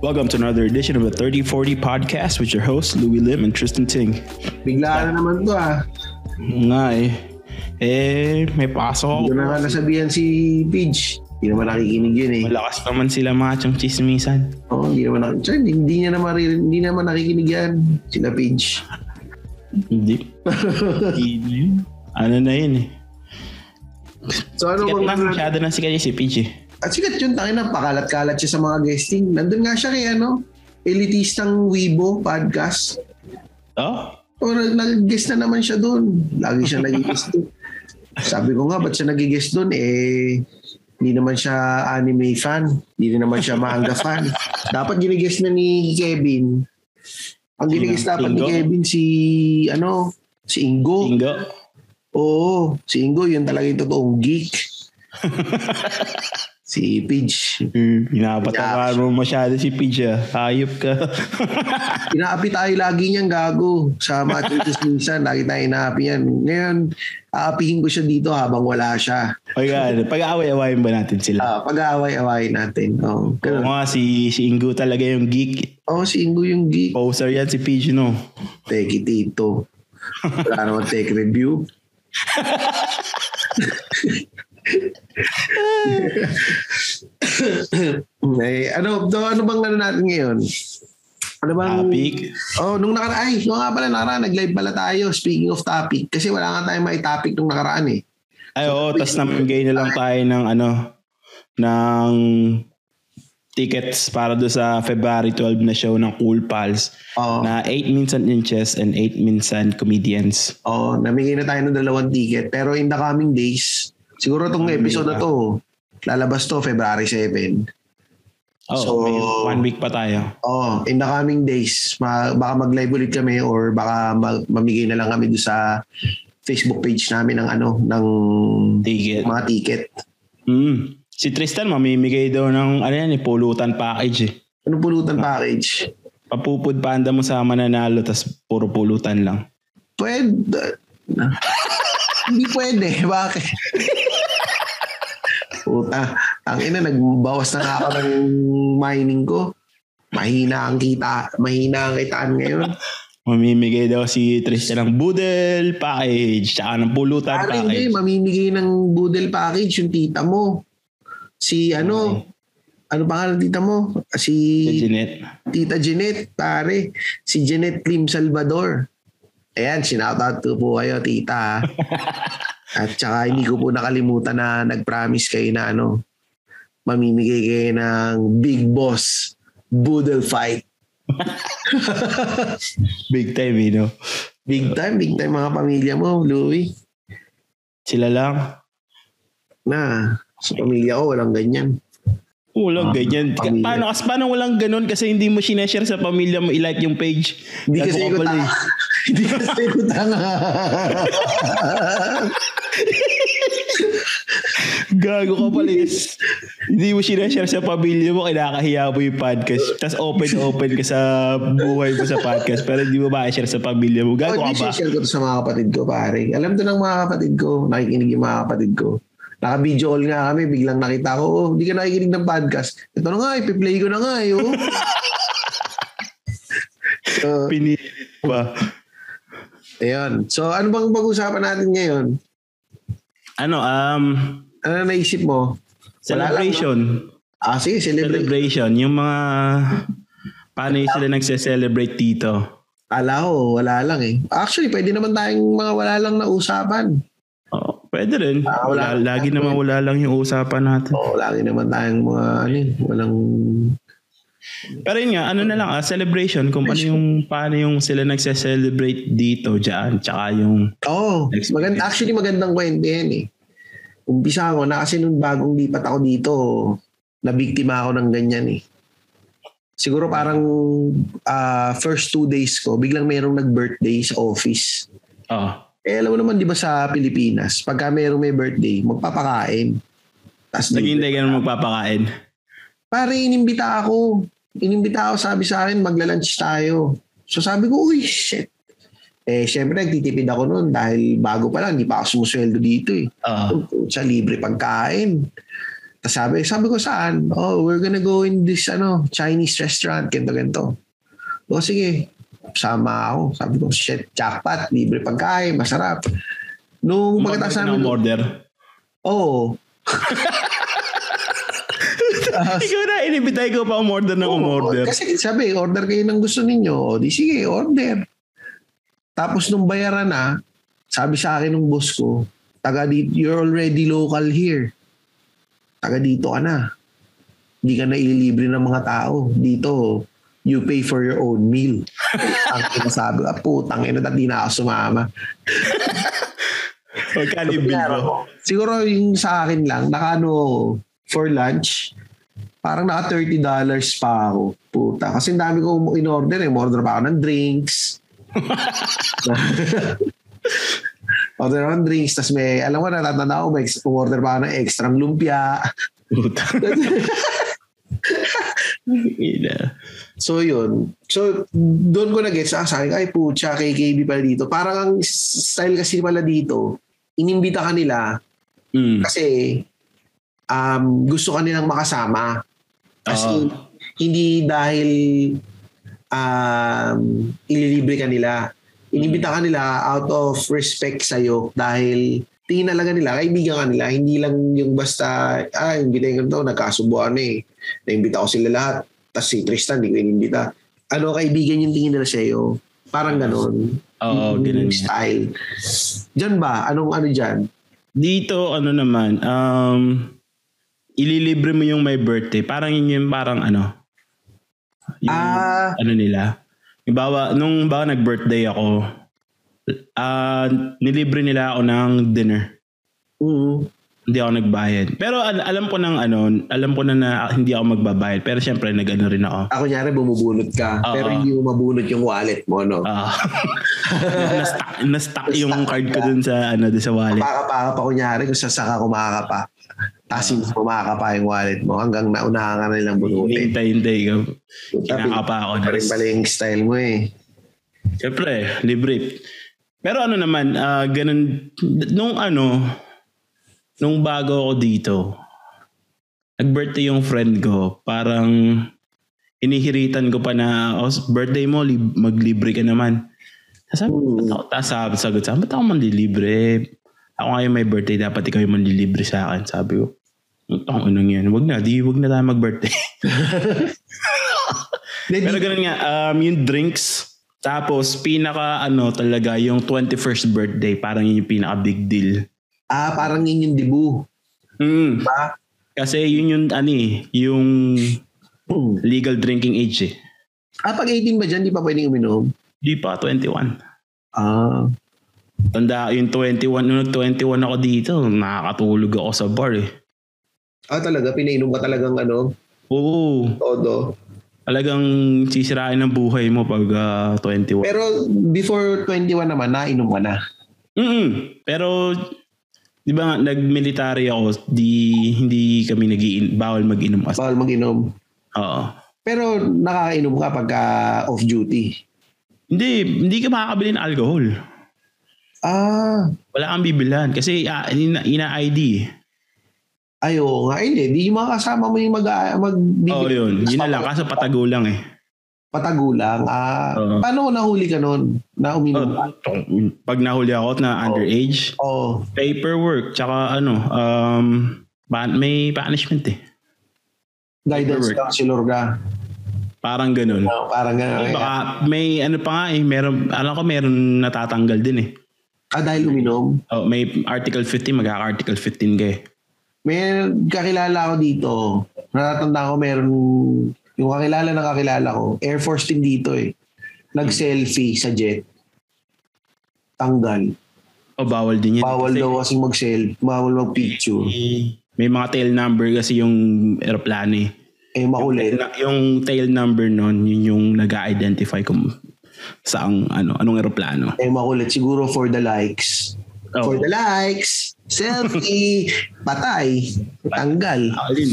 Welcome to another edition of the 3040 podcast with your hosts, Louis Lim and Tristan Ting. Bigla na naman to ah. Nga eh. Eh, may pasok ako. Hindi na nasabihan si Pidge. Hindi naman nakikinig yun eh. Malakas naman sila machong chismisan. Oo, hindi naman nakikinig. Hindi, niya naman, hindi naman nakikinig yan. Sila Pidge. Hindi. Hindi na. Ano na yun eh. So ano Sikat bang lang, masyado na sikat yung si Peach eh. At sikat yun, tangin na, pakalat-kalat siya sa mga guesting. Nandun nga siya kay ano, elitistang Weibo podcast. Oh? O nag- nag-guest na naman siya doon. Lagi siya nag-guest doon. Sabi ko nga, ba't siya nag-guest doon? Eh, hindi naman siya anime fan. Hindi rin naman siya manga fan. Dapat ginigest na ni Kevin. Ang ginigest dapat ni? Kevin si, ano, si Ingo. Ingo. Oo, si Ingo, yun talaga yung totoong geek. si Pidge. Hmm, Pinapatawaran mo masyado si Peach ah. Hayop ka. Inaapi tayo lagi niyan gago. Sa mga churches minsan, lagi tayo inaapi yan. Ngayon, aapihin ko siya dito habang wala siya. o yan, pag-aaway-awayin ba natin sila? Ah, pag-aaway-aaway natin. Oh, Oo nga, si, si Ingo talaga yung geek. oh, si Ingo yung geek. Poser yan si Peach, no? Teki Tito. Wala naman tech review. eh, ano, do, ano bang ano natin ngayon? Ano bang... Topic. Oh, nung nakaraan, ay, nung nga pala nakaraan, nag-live pala tayo. Speaking of topic, kasi wala nga tayong may topic nung nakaraan eh. Ay, oo. Tapos namigay na lang tayo ng ano, ng tickets para do sa February 12 na show ng Cool Pals Oh, na 8 Minsan Inches and 8 Minsan Comedians. oh, namigay na tayo ng dalawang ticket. Pero in the coming days, siguro itong Ano episode na to, lalabas to February 7. Oh, So- may one week pa tayo. Oh, in the coming days, ma- baka mag-live ulit kami or baka mag- mamigay na lang kami doon sa Facebook page namin ng ano, ng Ticket. mga ticket. Mm. Si Tristan mamimigay daw ng ano yan, eh, pulutan package eh. Anong pulutan package? Papupud panda mo sa mananalo tas puro pulutan lang. Pwede. Hindi pwede. Bakit? Puta. Ang ina, nagbawas na nga ako ng mining ko. Mahina ang kita. Mahina ang kitaan ngayon. Mamimigay daw si Tristan ng Boodle package tsaka ng pulutan Pare, hindi. package. Mamimigay ng Boodle package yung tita mo. Si ano, ano pangalan ng tita mo? Si Si Jeanette. Tita Jeanette, pare. Si Jeanette Lim Salvador. Ayan, sinoutout ko po kayo, tita. At saka hindi ko po nakalimutan na nag-promise kayo na ano, mamimigay kayo ng Big Boss Boodle Fight. Big time eh, no? Big time, big time mga pamilya mo, Louie. Sila lang. Na, sa pamilya ko, walang ganyan. Walang Ah, ganyan. Pamilya. Paano, kas, paano walang ganun kasi hindi mo sineshare sa pamilya mo i-like yung page? Hindi kasi ka ko eh. Hindi kasi ko tanga. Gago ka pala eh. hindi mo sineshare sa pamilya mo, kinakahiya mo yung podcast. Tapos open-open ka sa buhay mo sa podcast pero hindi mo ma-share sa pamilya mo. Gago Oh, ka ba? share ko to sa mga kapatid ko, pare. Alam to ng mga kapatid ko. Nakikinig yung mga kapatid ko. Naka-video call nga kami. Biglang nakita ko, oh, hindi ka nakikinig ng podcast. Ito na nga, ipi-play ko na nga. Eh, oh. so, Pinilit pa. Ayun. So, ano bang pag-usapan natin ngayon? Ano, um, Ano na naisip mo? Wala lang, celebration. Ah, sige, celebrate. Celebration. Yung mga, paano yung sila nagse-celebrate dito? Ala ko, wala lang eh. Actually, pwede naman tayong mga wala lang na usapan. Oh, pwede rin. Ah, wala. Wala, lagi naman wala lang yung usapan natin. Oo, lagi naman tayong mga, ano walang... Pero yun nga, ano na lang, ah, celebration. Kung paano yung, paano yung sila nagse-celebrate dito, dyan. Tsaka yung, oh, maganda, actually magandang kwento yan eh. Umpisa ko na kasi nung bagong lipat ako dito, nabiktima ako ng ganyan eh. Siguro parang ah, first two days ko, biglang mayroong nag-birthday sa office. oh, Eh alam mo naman di ba sa Pilipinas, pagka mayroong may birthday, magpapakain. Tapos naghihintay ka na magpapakain. Pare, inimbita ako. Inimbita ako, sabi sa akin, magla-lunch tayo. So sabi ko, uy, shit. Eh, syempre, nagtitipid ako noon dahil bago pa lang, hindi pa ako sumusweldo dito eh. Oo. sa libre pagkain. Tapos sabi, sabi ko saan? Oh, we're gonna go in this ano Chinese restaurant, ganito, ganito. O sige, sama ako. Sabi ko, shit, jackpot, libre pagkain, masarap. Nung pagkatapos namin, ng order. oo. Ikaw na, inibitay ko pa umorder ng umorder. Kasi sabi, order kayo ng gusto ninyo. O di sige, order. Tapos nung bayaran na, sabi sa akin ng boss ko, taga dito, you're already local here. Taga dito ka na. Hindi ka na ililibre ng mga tao. Dito, you pay for your own meal. Ang sinasabi, ah, putang ina, dati na ako sumama. Magkano yung bill mo? Siguro yung sa akin lang, nakano for lunch, parang naka $30 pa ako. Puta. Kasi dami ko in-order eh. Order pa ako ng drinks. order ako ng drinks. Tapos may, alam mo, natatanda ko, may order pa ako ng extra lumpia. Puta. So yun. So doon ko na-gets, ah, sabi ko, ay putya, KKB pala dito. Parang ang style kasi pala dito, inimbita ka nila Mm. kasi um, gusto ka nilang makasama. Kasi Oo. hindi dahil um, ililibre ka nila. Inibita ka nila out of respect sa'yo dahil tingin talaga nila, kaibigan ka nila. Hindi lang yung basta, ah, imbitahin ko to, nagkasubuan eh. Naimbita ko sila lahat. Tapos si Tristan, hindi ko inimbita. Ano, kaibigan yung tingin nila sa'yo. Parang ganon. Oo, Yung ganun style. Diyan ba? Anong ano dyan? Dito, ano naman, um, ililibre mo yung my birthday. Parang yun yung parang ano, yung Ah, ano nila. Yung bawa, nung bawa nag-birthday ako, ah nilibre nila ako ng dinner. mm, Hindi ako nagbayad. Pero al- alam ko ng ano, alam ko na na hindi ako magbabayad. Pero syempre, nag-ano rin ako. ako nyari bumubunot ka. Oo. pero hindi mo mabunot yung wallet mo, no? Ah. na-stuck, na-stuck yung card ko dun sa ano dun sa wallet. Pakapaka pa kunyari kung sasaka kumakapa. Tapos hindi mo makakapa yung wallet mo hanggang naunahan ka na nilang bunutin. Hintay-hintay ka. Tapi, Kinakapa ako. pa rin pala yung style mo eh. Siyempre, libre. Pero ano naman, ah ganun, nung ano, nung bago ako dito, nag-birthday yung friend ko, parang inihiritan ko pa na, oh, birthday mo, lib- maglibre ka naman. Sabi, mm. sabi, sagot sa ba't ako manlilibre? Ako nga yung may birthday, dapat ikaw yung manlilibre sa akin. Sabi ko, ang unang yan, wag na, di wag na tayo mag-birthday. Pero ganun nga, um, yung drinks, tapos pinaka ano talaga, yung 21st birthday, parang yun yung pinaka big deal. ah, parang yun yung dibu. Mm. Diba? Kasi yun yung ano eh, yung Hmm. legal drinking age eh. Ah, pag 18 ba dyan, di pa pwedeng uminom? Di pa, 21. Ah. Tanda, yung 21, nung 21 ako dito, nakakatulog ako sa bar eh. Ah, talaga? Pinainom ka talagang ano? Oo, Todo. talagang sisirain ng buhay mo pag ah, 21. Pero before 21 naman, nainom ka na. Mm Pero, di ba nag-military ako, di, hindi kami nag bawal mag-inom kasi. Bawal mag-inom. Oo. Pero nakakainom ka pagka off-duty. Hindi, hindi ka makakabili ng alcohol. Ah, Wala kang bibilhan kasi uh, ina, ina-ID. ayo nga. Ay, hindi. Di yung mga kasama mo yung mag... mag Oo, oh, yun. Yun na lang. Kaso patago lang eh. Patagulang. Ah, Oo. paano mo nahuli ka nun? Na uminom ka? Pag nahuli ako na underage, Oo. paperwork, tsaka ano, um, ban- may punishment eh. guidance Paperwork. counselor ka. Parang ganun. Oh, parang gano'n. Baka may ano pa nga eh, meron, alam ko meron natatanggal din eh. Ah, dahil uminom. Oh, may Article 15, magkaka-Article 15 ka eh. May kakilala ko dito. Natatanda ko meron yung kakilala na kakilala ko. Air Force din dito eh. Nag-selfie sa jet. Tanggal. O bawal din yan. Bawal Kasi daw kasi mag-selfie. Bawal mag-picture. May mga tail number kasi yung aeroplano eh. Eh, makulit. Na- Yung tail number nun, yun yung nag-identify kung saang ano, anong eroplano. Eh, makulit. Siguro for the likes. Oh. For the likes. Selfie. Patay. Tanggal. Alin?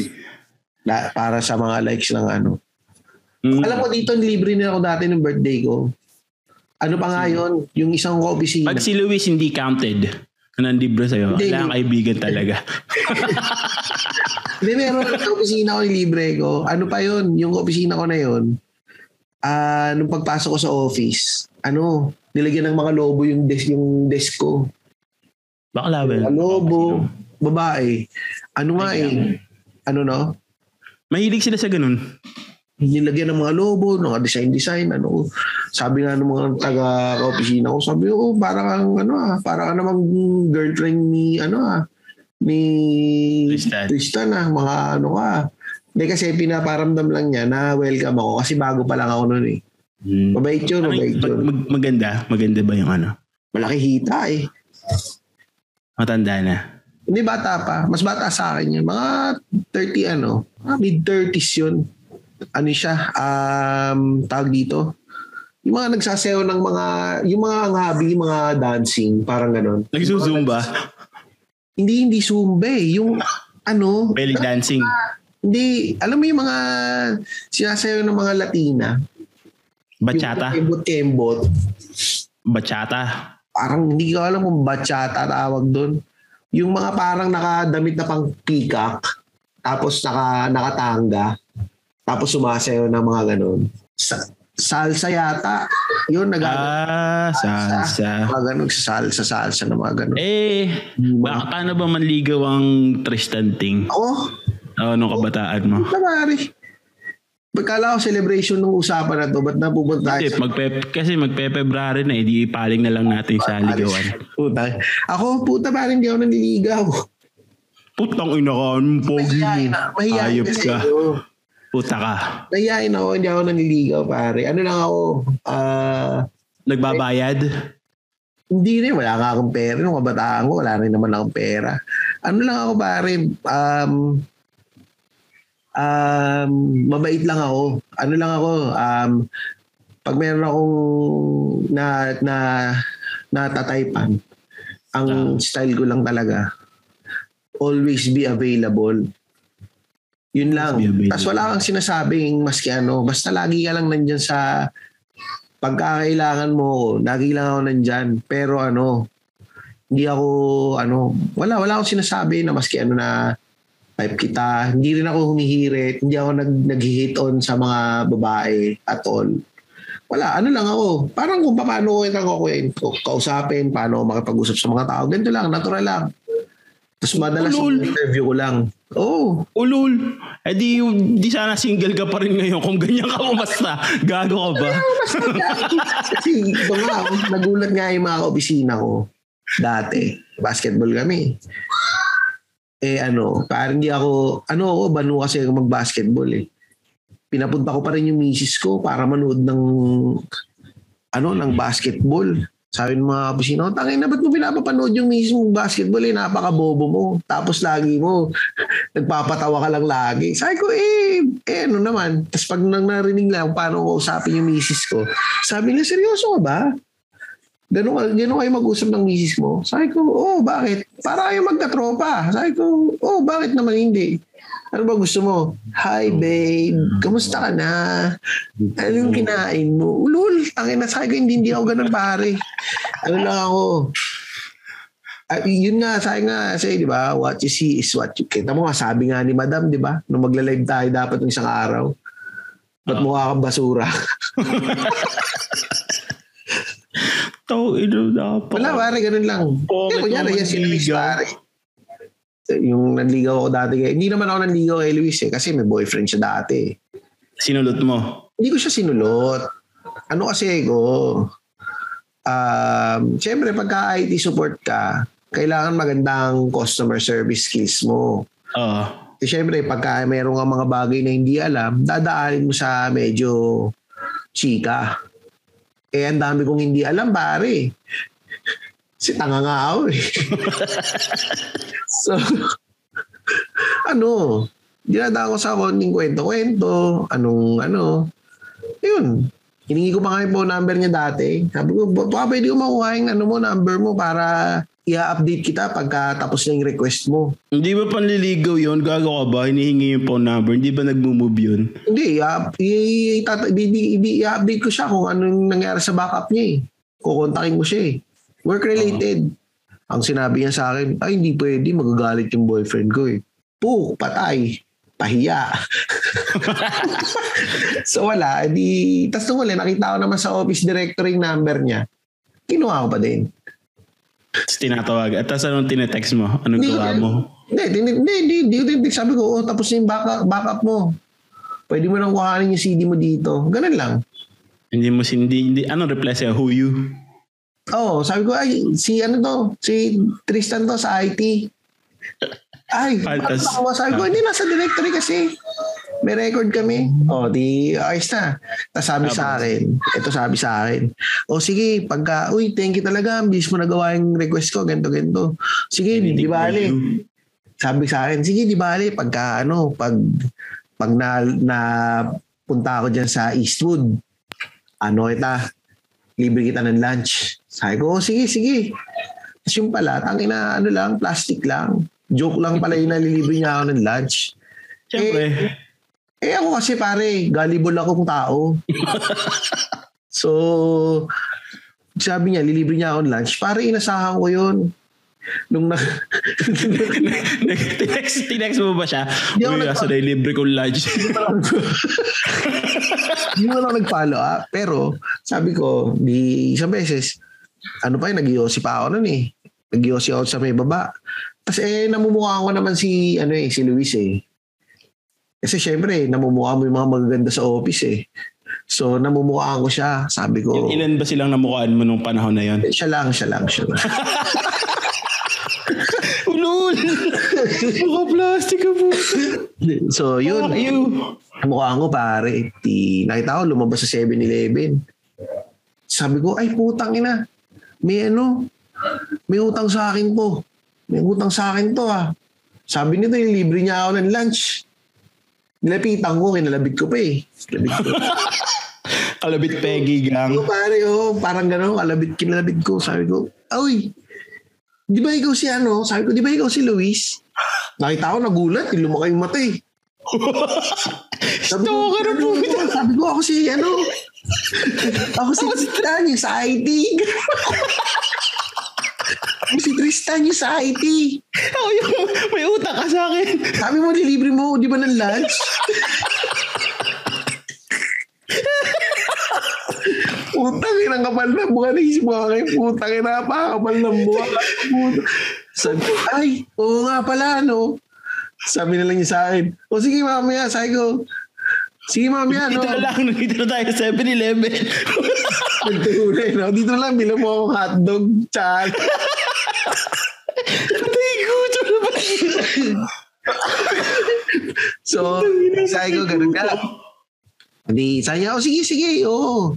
Na, para sa mga likes ng ano. Mm. Alam mo dito, libre na ako dati ng birthday ko. Ano pa nga yun? Yung isang ko opisina. Pag si Luis hindi counted. Na libre sa'yo. Hindi, Wala kang kaibigan talaga. Hindi, meron sa opisina ko libre ko. Ano pa yun? Yung opisina ko na yun, ah nung pagpasok ko sa office, ano, nilagyan ng mga lobo yung desk, yung desk ko. Bakla ba? Mga lobo, babae. Ano nga eh, ano no? Mahilig sila sa ganun. nilagyan ng mga lobo, mga design-design, ano. Sabi nga ng mga taga-opisina ko, sabi, oh, parang ang, ano ah, parang ang namang girlfriend ni, ano ah, ni Tristan. Tristan ah, mga ano ka. Hindi kasi pinaparamdam lang niya na welcome ako kasi bago pa lang ako noon eh. Hmm. Mabait yun, Ano mabait yun. mag- mag- maganda? Maganda ba yung ano? Malaki hita eh. Matanda na. Hindi bata pa. Mas bata sa akin yun. Mga 30 ano. Ah, mid-30s yun. Ano siya? Um, tawag dito. Yung mga nagsasayaw ng mga, yung mga ang hobby, mga dancing, parang ganon. Nagsusumba? Hindi, hindi zumba eh. Yung ano, Belly dancing? hindi, alam mo yung mga sinasayaw ng mga Latina. Bachata? Yung kembot-kembot. Bachata? Parang hindi ko alam kung bachata tawag doon. Yung mga parang nakadamit na pang peacock, tapos naka, nakatanga, tapos sumasayaw ng mga ganun. Sa, salsa yata. Yun, nag Ah, salsa. mga ganun, sa salsa, salsa na mga ganun. Eh, baka paano ba manligaw ang Tristan Ting? Oh, O, nung kabataan mo? Lamari. Pagkala ko celebration ng usapan na to, ba't napupunta Hindi, tayo sa magpe, kasi magpe-February na, edi paling na lang natin sa ligawan. puta? Ako, puta pa rin, hindi ako nanliligaw. Putang ina ka, anong pogi mo. na, mahihain Ayop ka. Puta ka. Nahihain ako, hindi ako nanliligaw, pare. Ano lang ako, ah, Nagbabayad? hindi rin, wala nga akong pera. Nung kabataan ko, wala rin naman akong pera. Ano lang ako, pare, um, um, mabait lang ako. Ano lang ako, um, pag meron akong na, na, natataypan, ang style ko lang talaga, always be available. Yun lang. Tapos wala kang sinasabing maski ano, basta lagi ka lang nandyan sa pagkakailangan mo, lagi lang ako nandyan. Pero ano, hindi ako, ano, wala, wala akong sinasabi na maski ano na type kita. Hindi rin ako humihirit. Hindi ako nag, nag-hit on sa mga babae at all. Wala, ano lang ako. Parang kung paano ko ito ko kausapin, paano makipag-usap sa mga tao. Ganito lang, natural lang. Tapos madalas yung interview ko lang. Oh, Ulul. Eh di, di sana single ka pa rin ngayon kung ganyan ka umasta. Gago ka ba? Kasi ito nga, nagulat nga yung mga opisina ko dati. Basketball kami. Eh ano, parang hindi ako, ano ako, banu kasi ako mag-basketball eh. Pinapunta ko pa rin yung misis ko para manood ng ano, ng basketball. Sabi ng mga opisina, oh, tangin na ba't mo pinapapanood yung misis mong basketball eh, napaka-bobo mo. Tapos lagi mo, nagpapatawa ka lang lagi. Sabi ko, eh, eh ano naman. Tapos pag nang narinig lang paano ko usapin yung misis ko, sabi niya, seryoso ka ba? Ganun, ganun kayo mag-usap ng misis mo? Sabi ko, oh, bakit? Para kayo magkatropa. Sabi ko, oh, bakit naman hindi? Ano ba gusto mo? Hi, babe. Kamusta ka na? Ano yung kinain mo? Ulul, tangin na sa akin, hindi, hindi ako ganun pare. Ano lang ako. Ah, yun nga, sabi nga, say, di ba, what you see is what you Kita mo nga, sabi nga ni madam, di ba, nung magla-live tayo dapat ng isang araw. Ba't mukha kang basura? Tao, ino dapat. Wala, pare, ganun lang. Bakit Eh, kunyari, yan si Luis, pare. Yung nanligaw ako dati. kay- Hindi naman ako nanligaw kay Luis eh, kasi may boyfriend siya dati. Sinulot mo. Hindi ko siya sinulot. Ano kasi ko, um, siyempre pagka IT support ka, kailangan magandang customer service skills mo. Oo. Eh, siyempre, pagka meron kang mga bagay na hindi alam, dadaanin mo sa medyo chika. Eh, ang dami kong hindi alam, pare. Si tanga nga ako eh. so, ano, dinadaan ko sa konting kwento-kwento, anong ano, yun. Hiningi ko pa nga yung phone number niya dati. Sabi ko, "Ba- baka pwede ko makuha yung ano mo, number mo para i-update kita pagka tapos na yung request mo. Hindi ba panliligaw yun? Gago ka ba? Hinihingi yung phone number. Hindi ba nagmo-move yun? Hindi, i- i-update ko siya kung anong nangyari sa backup niya eh. Kukontakin mo siya eh. Work-related. Ang sinabi niya sa akin, ay hindi pwede, magagalit yung boyfriend ko eh. Po, patay. Pahiya. so wala, di, tas nung huli, nakita ko naman sa office director yung number niya. Kinuha ko pa din. Tapos tinatawag. At tapos anong tinetext mo? Anong Hindi, gawa mo? Hindi, hindi, hindi, hindi, hindi. Sabi ko, oh, tapos yung backup, backup mo. Pwede mo nang kuhanin yung CD mo dito. Ganun lang. Hindi mo hindi, hindi anong reply sa'yo? Who you? Oo, oh, sabi ko, ay, si ano to, si Tristan to sa IT. Ay, Pantas. ako? Sabi ko, hindi, nasa directory kasi. May record kami. O, oh, di, ayos na. Tapos sabi sa akin, ito sabi sa akin, o oh, sige, pagka, uy, thank you talaga, bis mo nagawa yung request ko, ganito, ganito. Sige, di bale. Sabi sa akin, sige, di bale, pagka, ano, pag, pag na, na punta ako dyan sa Eastwood, ano kita, libre kita ng lunch. Sabi ko, oh, sige, sige. Tapos yung pala, tangina, ano lang, plastic lang. Joke lang pala yung nalilibre niya ako ng lunch. Siyempre. Eh, eh ako kasi pare, gullible akong tao. so, sabi niya, lilibre niya ako ng lunch. Pare, inasahan ko yun. Nung na... tinext, tinext mo ba siya? Ako Uy, nagpa- na libre kong lunch. Hindi mo lang nag-follow up. Pero, sabi ko, di isang beses, ano pa yun, nag pa ako nun eh. nag ako sa may baba. Tapos eh, namumukha ko naman si, ano eh, si Luis eh. Kasi syempre, namumukha mo yung mga magaganda sa office eh. So, namumukhaan ko siya. Sabi ko, Ilan ba silang namukhaan mo nung panahon na yon? siya lang, siya lang, siya lang. Ulul! Mga plastic ka po. so, yun. Fuck you. Namukhaan ko pare. Di, nakita ko lumabas sa 7-Eleven. Sabi ko, ay putang ina. May ano, may utang sa akin to. May utang sa akin to ah. Sabi nito, yung libre niya ako ng lunch. Nilapitan ko, kinalabit ko pa eh. Kinalabit ko. Kalabit Peggy gang. Oo, pare, oh, parang gano'n, kalabit, kinalabit ko. Sabi ko, Uy, di ba ikaw si ano? Sabi ko, di ba ikaw si Luis? Nakita ko, nagulat, yung lumaki yung mata eh. Sabi ko, Stalker na po. Sabi ko, ako si ano? ako si yung sa IT. ako Tristan, yung sa IT. Ako yung may utang ka sa akin. Sabi mo, nilibre mo, di ba ng lunch? Putang ina kapal na buka naisip ko kay putang ina pa kapal na buka. Sabi ko, ay, oo nga pala no. Sabi na lang niya sa akin, o sige mamaya, sabi ko, sige mamaya no. Dito na lang, nandito na tayo sa 7-Eleven. Nagtunay no. Dito na lang, bilang mo akong hotdog, chan. Patay ko, ito na ba? So, sabi ko, ganun ka. Di, sabi niya, oh sige, sige, oo.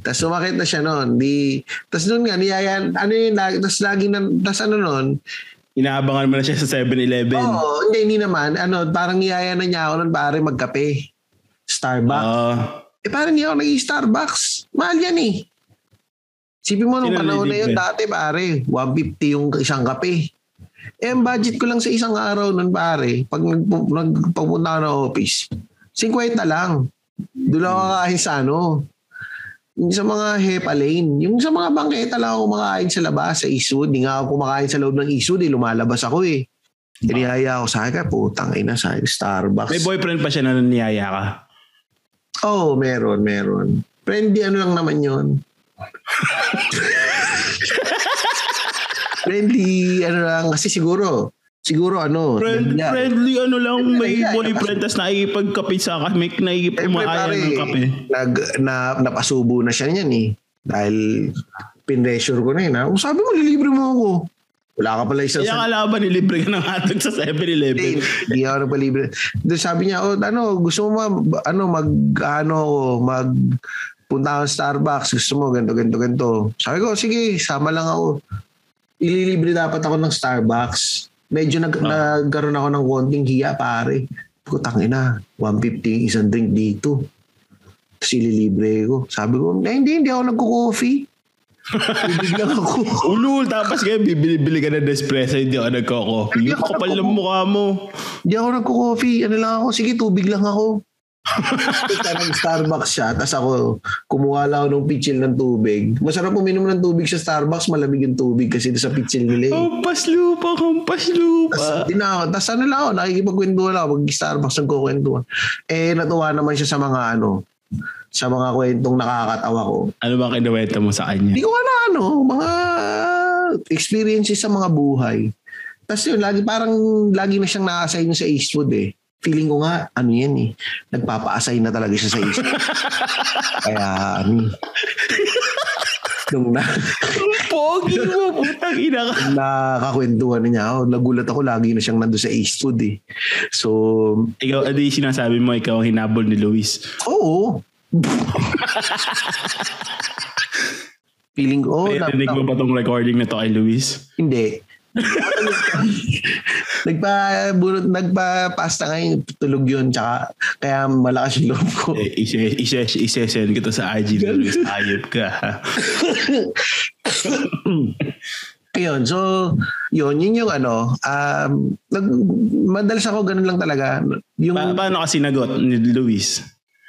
Tapos sumakit na siya noon. Di, tapos noon nga, niyayan, ano yun, tapos lagi na, tapos ano noon, Inaabangan mo na siya sa 7-Eleven. Oo, hindi, hindi naman. Ano, parang niyaya na niya ako nun pare magkape. Starbucks. Oo. eh parang hindi ako nag Starbucks. Mahal yan eh. Sipin mo nung panahon na yun dati pare, 150 yung isang kape. Eh, ang budget ko lang sa isang araw nun pare, pag nagpapunta ako ng office, 50 lang. Doon lang ako kakain sa ano, yung sa mga Hepa Lane. Yung sa mga bangketa lang ako kumakain sa labas, sa Eastwood. Hindi nga ako kumakain sa loob ng Eastwood, eh, lumalabas ako eh. Inihaya ako sa akin, putang ina sa Starbucks. May boyfriend pa siya na niyaya ka. Oo, oh, meron, meron. Friendly ano lang naman yun. friendly, ano lang, kasi siguro, siguro ano, Friend, nahiya. friendly ano lang, may boyfriend tas nakikipagkape sa akin, may pare, ng kape. nag, na, napasubo na siya niyan eh. Dahil pinressure ko na yun. ha? Sabi mo, lilibre mo ako. Wala ka pala isang Kaya kala ba nilibre ka ng hotdog sa 7-Eleven? Hindi, ako nagpalibre. Doon sabi niya, oh, ano, gusto mo ma, ano, mag, ano, mag, punta ako sa Starbucks, gusto mo, ganito, ganito, ganito. Sabi ko, sige, sama lang ako. Ililibre dapat ako ng Starbucks. Medyo nag, nagkaroon ako ng konting hiya, pare. Ko, tangina, 150 isang drink dito. Tapos ililibre ko. Sabi ko, "Eh, hindi, hindi ako nagko-coffee. Bibig lang ako. Ulul, tapos kayo bibili-bili ka ng Nespresso, hindi ako nagko-coffee. Yung ako kapal ng mukha mo. Hindi ako nagko-coffee. Ano lang ako, sige, tubig lang ako. Punta ng Starbucks siya, tapos ako, kumuha lang ako ng pitchil ng tubig. Masarap uminom ng tubig sa Starbucks, malamig yung tubig kasi sa pitchil nila eh. Kampas lupa, kampas lupa. Tapos, ako, tapos ano lang ako, nakikipagkwentuhan ako, mag-Starbucks, nagkukwentuhan. Eh, natuwa naman siya sa mga ano, sa mga kwentong nakakatawa ko. Ano ba kinuwento mo sa kanya? Hindi ko na ano, mga experiences sa mga buhay. Tapos yun, lagi parang lagi na siyang na-assign sa Eastwood eh. Feeling ko nga, ano yan eh, nagpapa-assign na talaga siya sa Eastwood. Kaya, ano eh. Nung na, Pogi mo, putang ina ka. nakakwentuhan na niya ako, nagulat ako lagi na siyang nando sa Eastwood eh. So, Ikaw, ano yung sinasabi mo, ikaw ang hinabol ni Luis. oo. Feeling ko, oh, na, Narinig mo ba tong recording na to kay Luis? Hindi. Nagpa bunot nagpa-pasta ngayon tulog yun tsaka kaya malakas yung loob ko. Eh, ise- ise- ise-send kita sa IG ni Luis. Ayop ka. Ayun, so yun, yun yung ano, um, nag, madalas ako ganun lang talaga. Yung, Pa- paano ka sinagot ni Luis?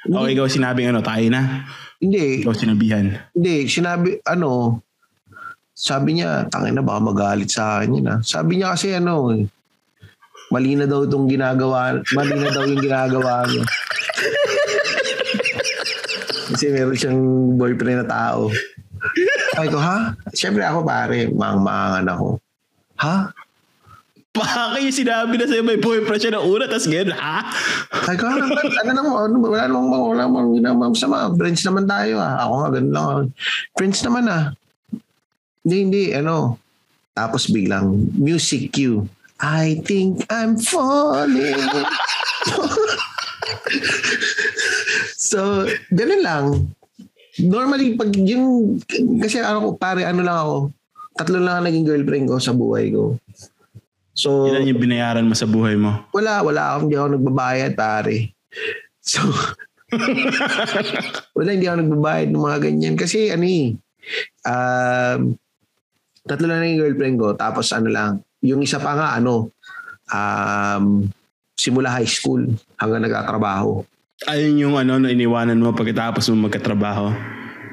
O ikaw sinabing ano, tayo na? hindi, Ikaw sinabihan. hindi, sinabi, ano, sabi niya, tangin na baka magalit sa akin yun ah. Sabi niya kasi ano, eh, mali na daw itong ginagawa, mali na daw yung ginagawa niya. kasi meron siyang boyfriend na tao. Sabi ko, ha? Siyempre ako pare, maang-maangan ako. Ha? Baka yung sinabi na sa'yo may boyfriend siya na una, tas ganyan, ha? Sabi ko, ano, ano naman, ano, wala namang, wala namang ginagawa masama. Friends naman tayo ah. Ako nga, ganun lang. Friends naman ah. Hindi, hindi, ano. Tapos biglang, music cue. I think I'm falling. so, ganun lang. Normally, pag yung, kasi ako, pare, ano lang ako, tatlo lang ang naging girlfriend ko sa buhay ko. So, Ilan yung binayaran mo sa buhay mo? wala, wala ako, hindi ako nagbabayad, pare. So, wala, hindi ako nagbabayad ng mga ganyan. Kasi, ano eh, um, tatlo lang yung girlfriend ko, tapos ano lang, yung isa pa nga, ano, um, simula high school hanggang nagtatrabaho. Ayun yung ano, na iniwanan mo pagkatapos mo magkatrabaho.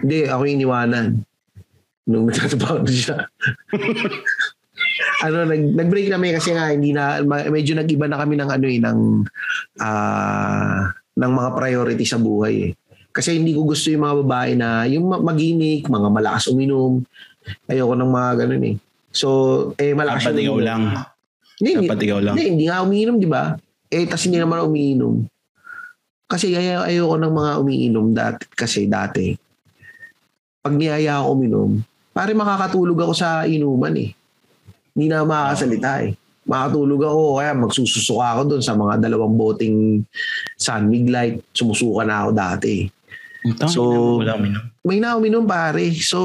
Hindi, ako yung iniwanan. Nung nagtatrabaho na siya. ano, nag, nag-break kami kasi nga hindi na medyo nag-iba na kami ng ano eh ng ah ng mga priority sa buhay eh. Kasi hindi ko gusto yung mga babae na yung ma- maginik, mga malakas uminom. Ayoko ng mga ganun eh. So, eh malakas Dapat ikaw uminom. lang. Hindi, hindi, Dapat ikaw lang. hindi, hindi nga umiinom, di ba? Eh, tas hindi naman umiinom. Kasi ay- ayoko ng mga umiinom dati, kasi dati. Pag niyaya ako uminom, pare makakatulog ako sa inuman eh. Hindi na makakasalita eh. Makatulog ako, kaya magsususuka ako doon sa mga dalawang boting Sun Mig Light. Sumusuka na ako dati. So, So- uminom. May nauminom pare. So,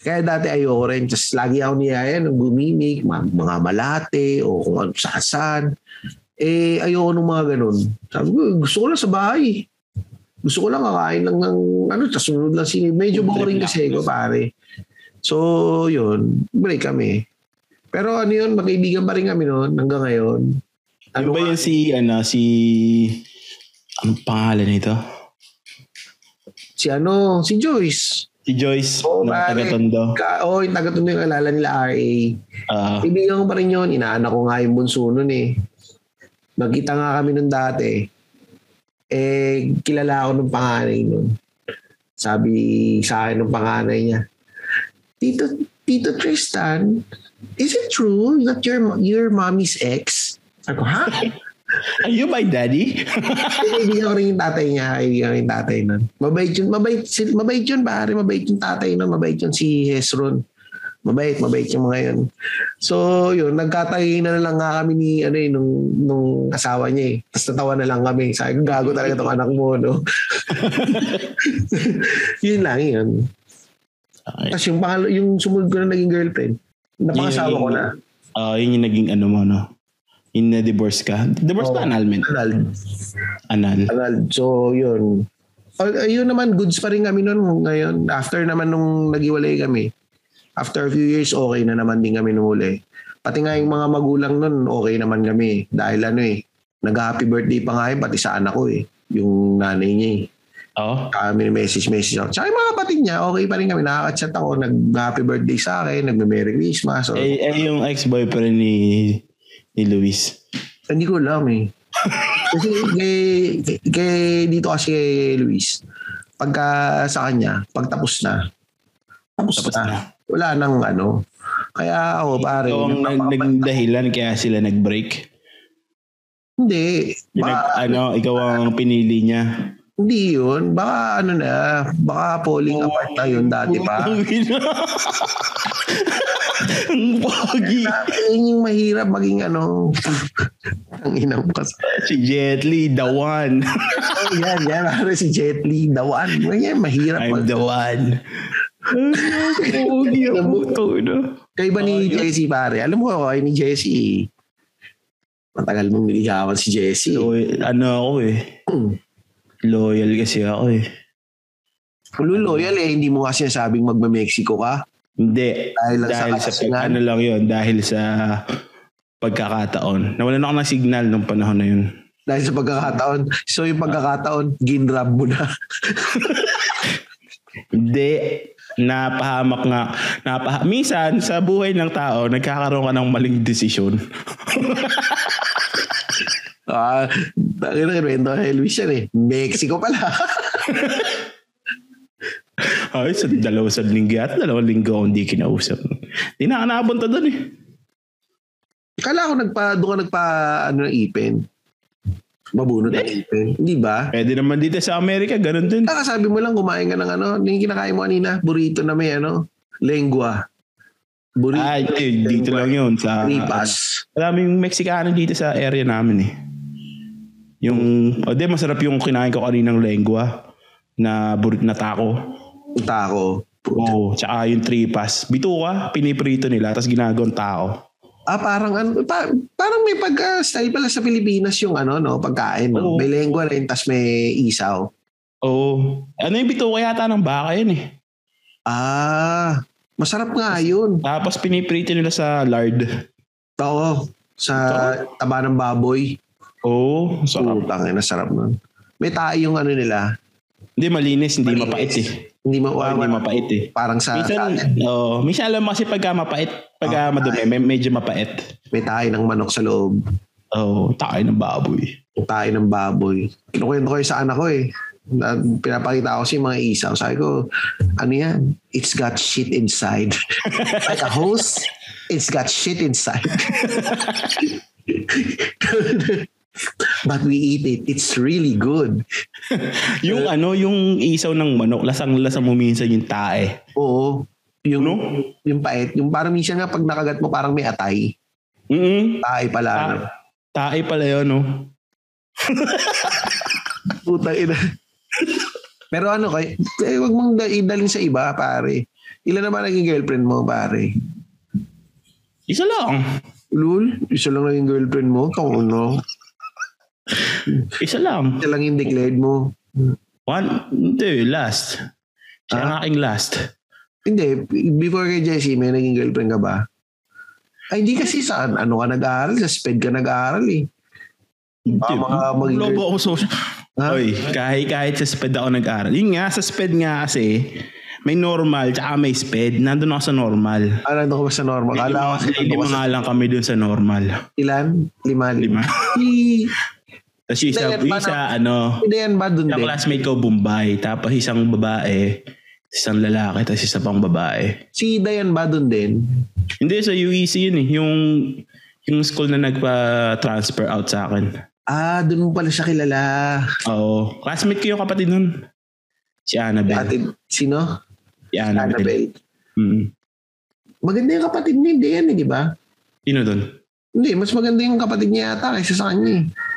kaya dati ayoko rin. Tapos lagi ako niyaya ng gumimik, mga, malate o kung ano saan. Eh, ayoko nung mga ganun. Sabi ko, gusto ko lang sa bahay. Gusto ko lang kakain lang ng ano, tapos sunod lang sini. Medyo boring kasi ko pare. So, yun. Break kami. Pero ano yun, magkaibigan pa rin kami noon hanggang ngayon. Ano ba nga? yun si, ano, si, anong pangalan nito? Si ano, si Joyce. Si Joyce, Oo, ng pare. taga-tondo. Ka, oh, yung taga-tundo yung alala nila RA. Ah, Kaibigan ko pa rin yun. Inaanak ko nga yung bunso nun eh. Magkita nga kami nun dati. Eh, kilala ako ng panganay nun. Sabi sa akin ng panganay niya, Tito, Tito Tristan, is it true that your your mommy's ex? Sabi ko, ha? Are you my daddy? Kaibigan ko rin yung tatay niya. Kaibigan ko yung tatay nun. Mabait yun. Mabait, si- mabait yun, pare. Mabait yung tatay nun. Mabait yun si Hesron. Mabait, mabait yung mga yun. So, yun. Nagkatayi na lang nga kami ni, ano eh, nung, nung asawa niya eh. Tapos natawa na lang kami. Sabi gago talaga tong anak mo, no? yun lang, yun. Okay. Tapos yung, pangalo, yung sumunod ko na naging girlfriend, napangasawa ko na. Ah, yun yung naging ano mo, no? Yung na-divorce ka. Divorce ba Oo. annulment? Anal. Anal. Anal. So, yun. Oh, Ayun naman, goods pa rin kami noon ngayon. After naman nung naghiwalay kami, after a few years, okay na naman din kami nung uli. Pati nga yung mga magulang nun, okay naman kami. Dahil ano eh, nag-happy birthday pa nga yun, pati sa anak ko eh. yung nanay niya eh. Oo. Kami message message ako. Tsaka yung mga kapatid niya, okay pa rin kami. Nakaka-chat ako, nag-happy birthday sa akin, nagme-merry Christmas. So, Eh, eh, yung ex-boyfriend ni ni Luis. Hindi ko alam eh. Kasi kay, kay, kay dito kasi kay Luis, pagka sa kanya, pag tapos na, tapos, Tapos na. na. Wala nang ano. Kaya ako, pare. Ikaw ang naging dahilan kaya sila nag-break. Hindi. Yung nag- ano, ikaw ang pinili niya. Hindi yun. Baka ano na, baka falling apart na yun dati pa. Ang pogi. Yun yung mahirap maging ano, ang inang kas. Si Jet Li, the one. Oh, yan, yan. Pare si Jet Li, the one. Yan, mahirap. I'm mag- the one. Pogi ang puto na. Kayo ba ni Jessie pare? Alam mo ako, ni Jessie. Matagal mong niligawan si Jessie. Loyal, ano ako eh. Loyal kasi ako eh. Full loyal eh, hindi mo kasi sinasabing magme-Mexico ka. Hindi. Dahil lang Dahil sa sa, pag, ano lang yun, dahil sa pagkakataon. Nawalan ako ng signal nung panahon na yun. Dahil sa pagkakataon. So yung pagkakataon, ginrab mo na. Hindi. Napahamak nga. Napaha Minsan, sa buhay ng tao, nagkakaroon ka ng maling desisyon. Ah, bakit na kay Luis yan eh. Mexico pala. Ay, sa dalawang sa linggo at dalawang linggo ako hindi kinausap. Hindi na ako nakapunta doon eh. Kala ko nagpa, doon ka nagpa, ano, ng ipin. Mabunot ng ipin. Hindi ba? Pwede naman dito sa Amerika, ganun din. Kakasabi mo lang, kumain ka ng ano, yung kinakain mo kanina, burrito na may ano, lengua. Burrito. Ay, eh, dito lang yun. Sa, Ripas. Maraming Mexicano dito sa area namin eh. Yung, o di, masarap yung kinain ko kaninang lengua na burit na taco. Taco. Oo, tsaka yung tripas. Bituka, piniprito nila, tapos ginagawang tao. Ah, parang ano, pa, parang may pagka-style pala sa Pilipinas yung ano, no, pagkain, no? Oo. May lengua rin, tas may isaw. Oo. Ano yung bituka yata ng baka yun eh. Ah, masarap nga yun. Tapos piniprito nila sa lard. Oo, sa taba ng baboy. Oo, sarap. Putang ina, sarap nun. May tayo yung ano nila. Hindi malinis, hindi Malinis. mapait eh. Hindi ma hindi mapait eh. Parang sa, sa Minsan, oh, minsan alam mo kasi pagka mapait, pagka Oh, madumi, may, medyo mapait. may tayo ng manok sa loob. Oo, oh, tayo ng baboy. Tayo ng baboy. Kinukwento ko sa anak ko eh. Na, pinapakita ko siya mga isaw. Sabi ko, ano yan? It's got shit inside. like a hose, it's got shit inside. But we eat it. It's really good. Yung ano, yung isaw ng manok, lasang-lasa mo minsan yung tae. Oo. Yung, Ano? yung pait. Yung parang minsan nga pag nakagat mo parang may atay. Mm Tayo pala. Ta- ano. tae pala yun, no? Putang ina. Pero ano kay, eh, wag mong da- idalin sa iba, pare. Ilan naman naging girlfriend mo, pare? Isa lang. Lul, isa lang naging girlfriend mo? Kung ano? Isa lang. Isa lang yung declared mo. One, hindi, last. Siya ang aking last. Hindi, before kay Jessie, may naging girlfriend ka ba? Ay, hindi kasi saan. Ano ka nag-aaral? Sa SPED ka nag-aaral eh. Hindi, Ah, mga maging lobo ako social. Ha? Oy, kahit, kahit sa SPED ako nag-aral. Yun nga, sa SPED nga kasi, may normal, tsaka may SPED. Nandun ako sa normal. Ah, nandun ka sa normal? Kala ko kasi lima nga lang kami dun sa normal. ilan? Lima. Lima. Tapos yung isa, yung isa ano, hindi yan ba dun yung din? classmate ko Bombay. Tapos isang babae, isang lalaki, tapos isa pang babae. Si Dayan ba dun din? Hindi, sa UEC yun eh. Yung, yung school na nagpa-transfer out sa akin. Ah, dun mo pala siya kilala. Oo. Classmate ko yung kapatid nun. Si Annabelle. Ate, sino? Si Annabelle. Annabelle. Mm. Maganda yung kapatid ni Dayan eh, di ba? Sino dun? Hindi, mas maganda yung kapatid niya yata kaysa sa kanya eh.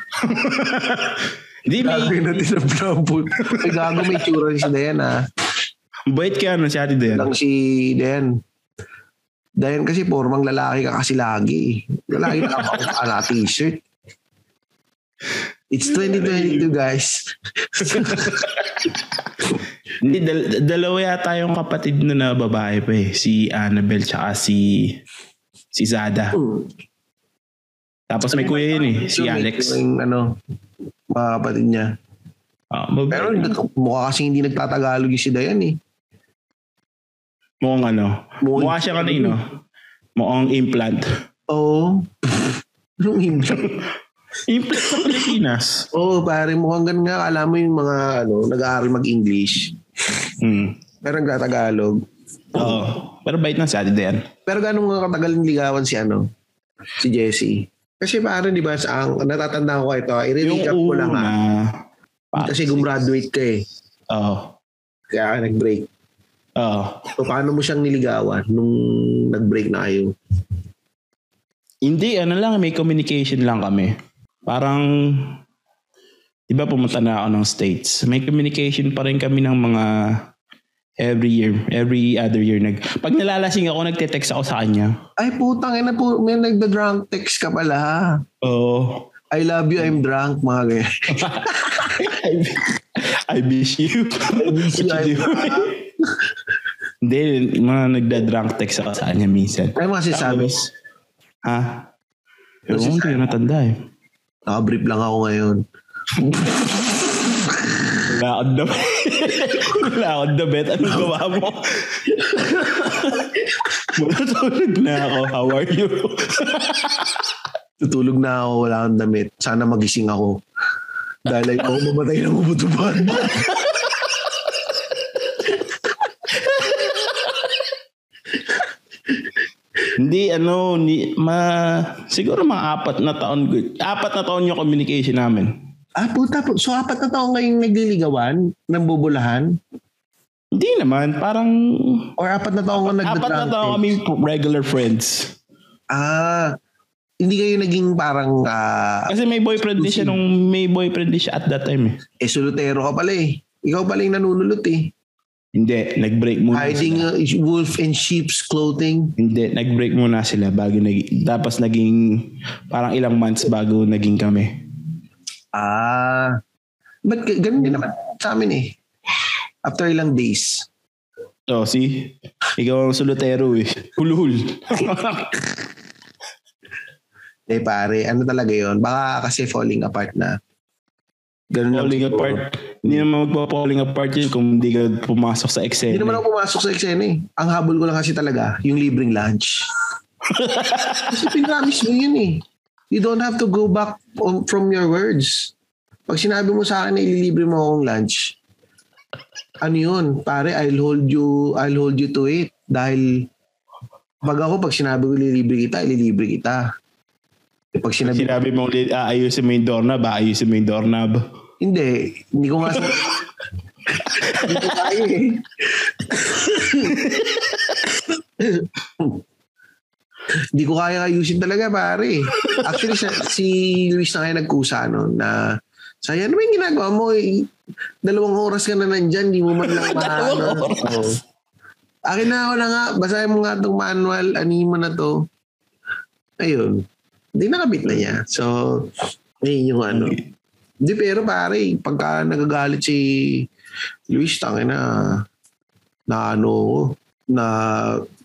Hindi, may... Gagawin natin ng brown food. Ay, gago may tsura si Dayan ah. Bait kaya ano si ate Dayan. Lang si Dayan. Dayan kasi formang lalaki ka kasi lagi. Lalaki na ka na t-shirt. It's 2022 guys. Hindi, dal- dalawa yata yung kapatid na na babae pa eh. Si Annabelle tsaka si si Zada. Hmm. Tapos may kuya yun eh, si Alex. Yung ano, mga kapatid niya. Ah, mab- Pero mukha kasi hindi nagtatagalog yung si Dayan eh. mukhang ano. Mukhang- Mukha siya kanino. Mukhang implant. Oo. Anong hindi? Implant sa Pilipinas. Oo, pare, mukhang ganun nga. Alam mo yung mga ano, nag-aaral mag-English. Hmm. Pero nagtatagalog. Oo. Pero bait na si Ate Dayan. Pero gano'ng mga katagal ligawan si ano? Si Jessie. Kasi pare, di ba, sa, ang natatandaan ko ito, i-recap ko lang ha. Kasi gumraduate ka eh. Oo. Kaya ka nag-break. Oo. So, paano mo siyang niligawan nung nag-break na kayo? Hindi, ano lang, may communication lang kami. Parang, di ba pumunta na ako ng States. May communication pa rin kami ng mga every year, every other year. Nag, pag nalalasing ako, nagte-text ako sa kanya. Ay, putang ina po. May nagda-drunk text ka pala. Oo. I love you, I'm drunk, mga ganyan. I miss you. I miss you, I'm drunk. Hindi, mga nagda-drunk text ako sa kanya minsan. Ay, mga sinasabi. Ha? Hindi ko natanda eh. Nakabrief lang ako ngayon. Wala akong damit. Wala akong damit. Anong gawa mo? Matutulog na ako. How are you? Tutulog na ako, wala akong damit. Sana magising ako. Dahil ay ako mamatay ng ubutuban. Hindi, ano, ni, ma, siguro mga apat na taon, apat na taon yung communication namin. Ah, puta. So, apat na taong ngayong nagliligawan, nang bubulahan? Hindi naman, parang Or apat na taong nagda apat na taon kami regular friends. Ah, hindi kayo naging parang, ah, Kasi may boyfriend din siya nung may boyfriend din siya at that time eh. eh, solutero ka pala eh. Ikaw pala yung nanunulot eh. Hindi, nag-break muna Hiding sila. uh, wolf in sheep's clothing. Hindi, nag-break muna sila bago nag tapos naging parang ilang months bago naging kami. Ah. Ga- ganun din naman sa amin eh. After ilang days. Oh, see? Ikaw ang solotero eh. Hulhul. Eh pare, ano talaga yon Baka kasi falling apart na. Ganun lang falling siguro. apart. Hindi naman magpa-falling apart yun kung hindi ka pumasok sa Hindi eksena. naman ako pumasok sa eksena eh. Ang habol ko lang kasi talaga, yung libreng lunch. kasi pinamis mo yun eh. You don't have to go back from your words. Pag sinabi mo sa akin na ililibre mo akong lunch, ano yun? Pare, I'll hold you, I'll hold you to it. Dahil pag ako, pag sinabi ko ililibre kita, ililibre kita. Eh, pag sinabi, Sinabi mo ulit, aayusin mo yung doorknob, aayusin mo yung doorknob. hindi, hindi ko nga sa... hindi ko kaya eh. Hindi ko kaya ayusin talaga, pare. Actually, sa, si Luis na kaya nagkusa noon na Saya, ano ba yung ginagawa mo? Eh, dalawang oras ka na nandyan, di mo man lang maano. Oh. Akin na ako na nga, basahin mo nga itong manual, anin mo na to. Ayun. Hindi nakabit na niya. So, ayun yung ano. Hindi, pero pare, pagka nagagalit si Luis, tangin na, na ano, na,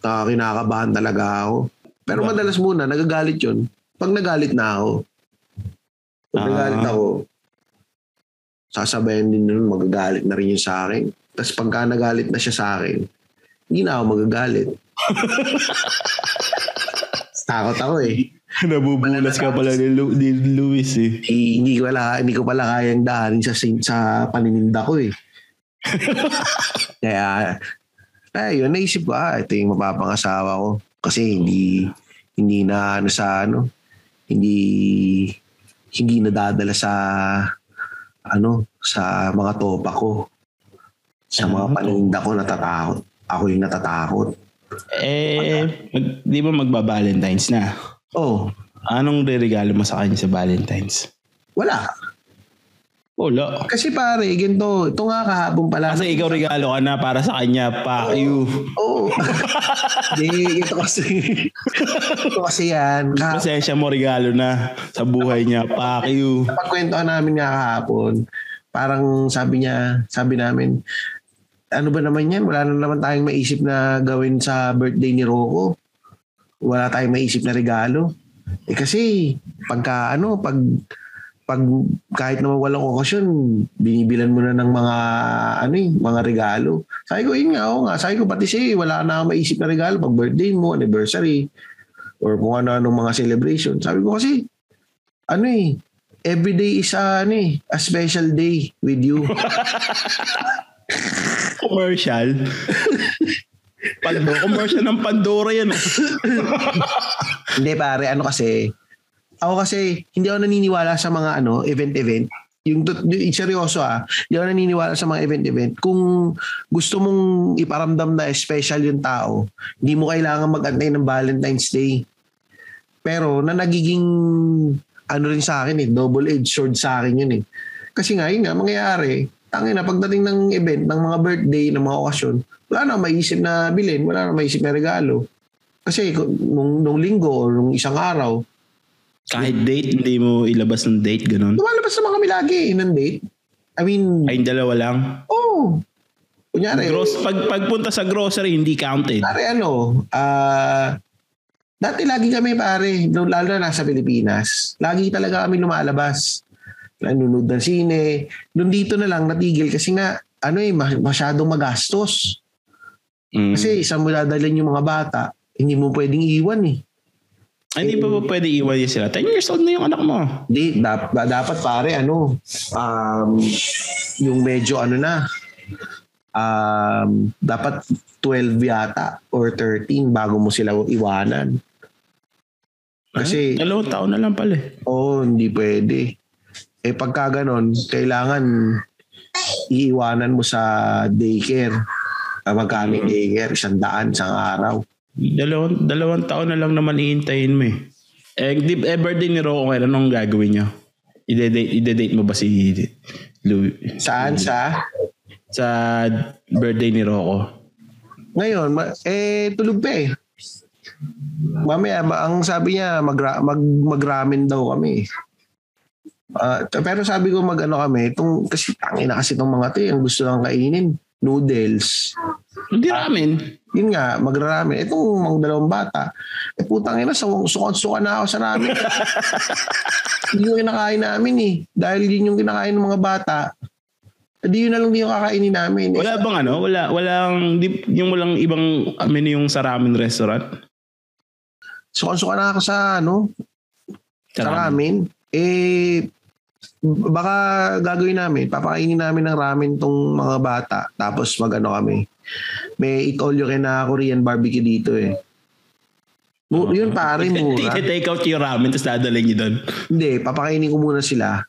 na kinakabahan talaga ako. Pero madalas muna, nagagalit yun. Pag nagalit na ako, pag Ah. nagalit ako, sasabayan din nun, magagalit na rin yun sa akin. Tapos pagka nagalit na siya sa akin, hindi na ako magagalit. Takot ako eh. Nabubulas ka pala ni, Lu- ni Luis eh. Eh, hindi ko pala hindi ko pala kayang daanin sa sa panininda ko eh. Kaya ay yun naisip ko ah ito yung mapapangasawa ko kasi hindi hindi na ano sa ano hindi hindi nadadala sa ano sa mga topa ko. Sa mga Ah, panininda ko natatakot. Ako yung natatakot. Eh, mag, di ba magba-Valentine's na? oh Anong regalo mo sa kanya sa Valentine's? wala Wala. kasi pare ganito ito nga kahapon pala Kasi ikaw regalo ka na para sa kanya, fuck you. Oo. Hindi, ito kasi. ito kasi yan. Ka- Pasensya mo regalo na sa buhay niya, fuck you. Pagkwentuhan namin nga kahapon, parang sabi niya, sabi namin, ano ba naman yan? Wala na naman tayong maisip na gawin sa birthday ni Rocco. Wala tayong maisip na regalo. Eh kasi, pagka ano, pag pag kahit naman walang okasyon, binibilan mo na ng mga ano eh, mga regalo. Sabi ko, yun nga, oo nga. Sabi ko, pati siya, eh, wala na maisip na regalo pag birthday mo, anniversary, or kung ano-anong mga celebration. Sabi ko kasi, ano eh, every day is a, ano eh, a special day with you. Commercial. Pando, commercial ng Pandora yan. ah. Hindi pare, ano kasi, ako kasi, hindi ako naniniwala sa mga ano, event-event. Yung, yung seryoso ah, hindi ako naniniwala sa mga event-event. Kung gusto mong iparamdam na special yung tao, hindi mo kailangan mag-antay ng Valentine's Day. Pero na nagiging ano rin sa akin eh, double-edged sword sa akin yun eh. Kasi nga, yun nga, mangyayari, tangin na pagdating ng event, ng mga birthday, ng mga okasyon, wala na maisip na bilhin, wala na maisip na regalo. Kasi nung, nung linggo or nung isang araw, Kahit date, hindi mo ilabas ng date, ganun. lumalabas naman kami lagi eh, ng date. I mean, Ay, dalawa lang. oh, kunyari, Gross, pag, pagpunta sa grocery, hindi counted. kunyari ano, ah, dati lagi kami pare, no, lalo na nasa Pilipinas, lagi talaga kami lumalabas. Nanonood ng sine. Doon dito na lang natigil kasi nga, ano eh, mas- masyadong magastos. Mm. Kasi isang mo dadalhin yung mga bata, hindi mo pwedeng iwan eh. Hindi ba ba pwede iwan niya sila? 10 years old na yung anak mo. Di, dap, dapat pare, ano, um, yung medyo ano na, um, dapat 12 yata or 13 bago mo sila iwanan. Kasi, Ay, dalawang taon na lang pala eh. oh, hindi pwede. Eh pagka ganon, kailangan iiwanan mo sa daycare. Uh, magkano daycare? Isang daan, isang araw. Dalawang, dalawang taon na lang naman iintayin mo eh. Eh, di, eh birthday ni Rocco ngayon, anong gagawin niyo? Ide-date, ide-date mo ba si Louis? Saan? Sa? Sa birthday ni Rocco? Ngayon, ma- eh, tulog pa eh. Mamaya, ma- ang sabi niya, mag, mag, mag-ramen daw kami. Ah, t- pero sabi ko mag-ano kami, itong, kasi tangina kasi itong mga to, yung gusto lang kainin, noodles. Hindi ramen. Yun nga, mag-ramen. Itong mga dalawang bata, eh putang ina, su- sukan-sukan na ako sa ramen. Hindi yung kinakain namin eh. Dahil yun yung kinakain ng mga bata, hindi yun na lang yung kakainin namin. Eh, Wala bang ano? Wala, walang, di, yung walang ibang menu yung sa ramen restaurant? sukan-sukan na ako sa ano, Sa ramen, eh, baka gagawin namin, papakainin namin ng ramen tong mga bata, tapos magano kami. May eat all you can na Korean barbecue dito eh. Mu- yun pare, mura. Take out yung ramen tapos dadalhin niyo doon. Hindi, papakainin ko muna sila.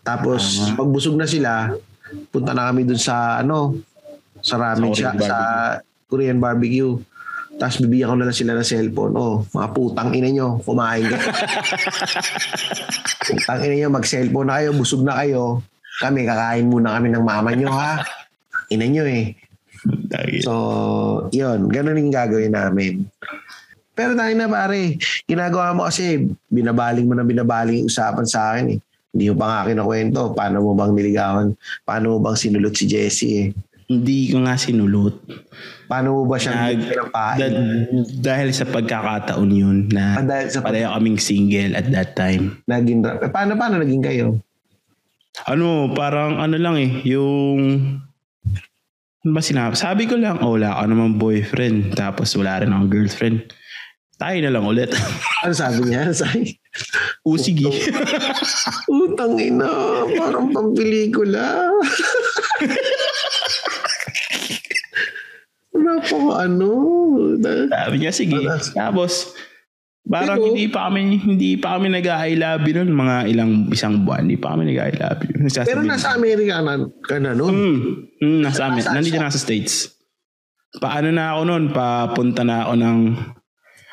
Tapos, Ah. pag busog na sila, punta na kami dun sa, ano, sa ramen Sa siya, sa Korean barbecue. Tapos bibigyan ko na lang sila ng cellphone. Oh, mga putang ina nyo, kumain ka. putang ina nyo, mag-cellphone na kayo, busog na kayo. Kami, kakain muna kami ng mama nyo, ha? Ina nyo eh. So, yun. Ganun yung gagawin namin. Pero tayo na pare, ginagawa mo kasi, binabaling mo na binabaling usapan sa akin eh. Hindi mo pa nga kinakwento, paano mo bang niligawan, paano mo bang sinulot si Jessie eh. Hindi ko nga sinulot. Paano mo ba siya pinapain? Da- dahil sa pagkakataon yun na Ah, dahil sa pareho kaming single at that time. naging, eh, paano, paano naging kayo? Ano, parang ano lang eh, yung... Ano ba sinabi? Sabi ko lang, oh, wala ka naman boyfriend. Tapos wala rin akong girlfriend. Tayo na lang ulit. Ano sabi niya? Ano sabi? o sige. Utang ina, parang pampelikula. Wala pa ko ano. Sabi niya, sige. Tapos, parang Pero- hindi pa kami, hindi pa kami nag-I love you nun. Mga ilang, isang buwan, hindi pa kami nag-I love you. Nagsasabi Pero nasa Amerika na, ka na nun. Hmm, hmm, nasa. Nasa- Nandito na sa States. Paano na ako noon? Papunta na ako ng...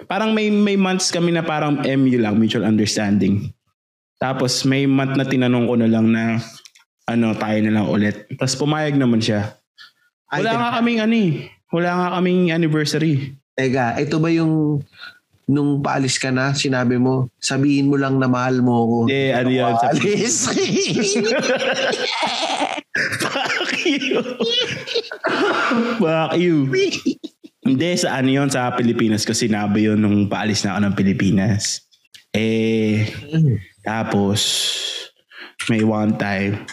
Parang may may months kami na parang MU lang, mutual understanding. Tapos may month na tinanong ko na lang na ano, tayo na lang ulit. Tapos pumayag naman siya. Wala nga kaming ano eh. Wala nga kaming anniversary. Teka, ito ba yung nung paalis ka na, sinabi mo, sabihin mo lang na mahal mo ako. Hindi, ano yun. Sa, Paalis. fuck you. fuck you. Hindi, sa ano yun, sa Pilipinas ko sinabi yun nung paalis na ako ng Pilipinas. Eh, tapos, may one time,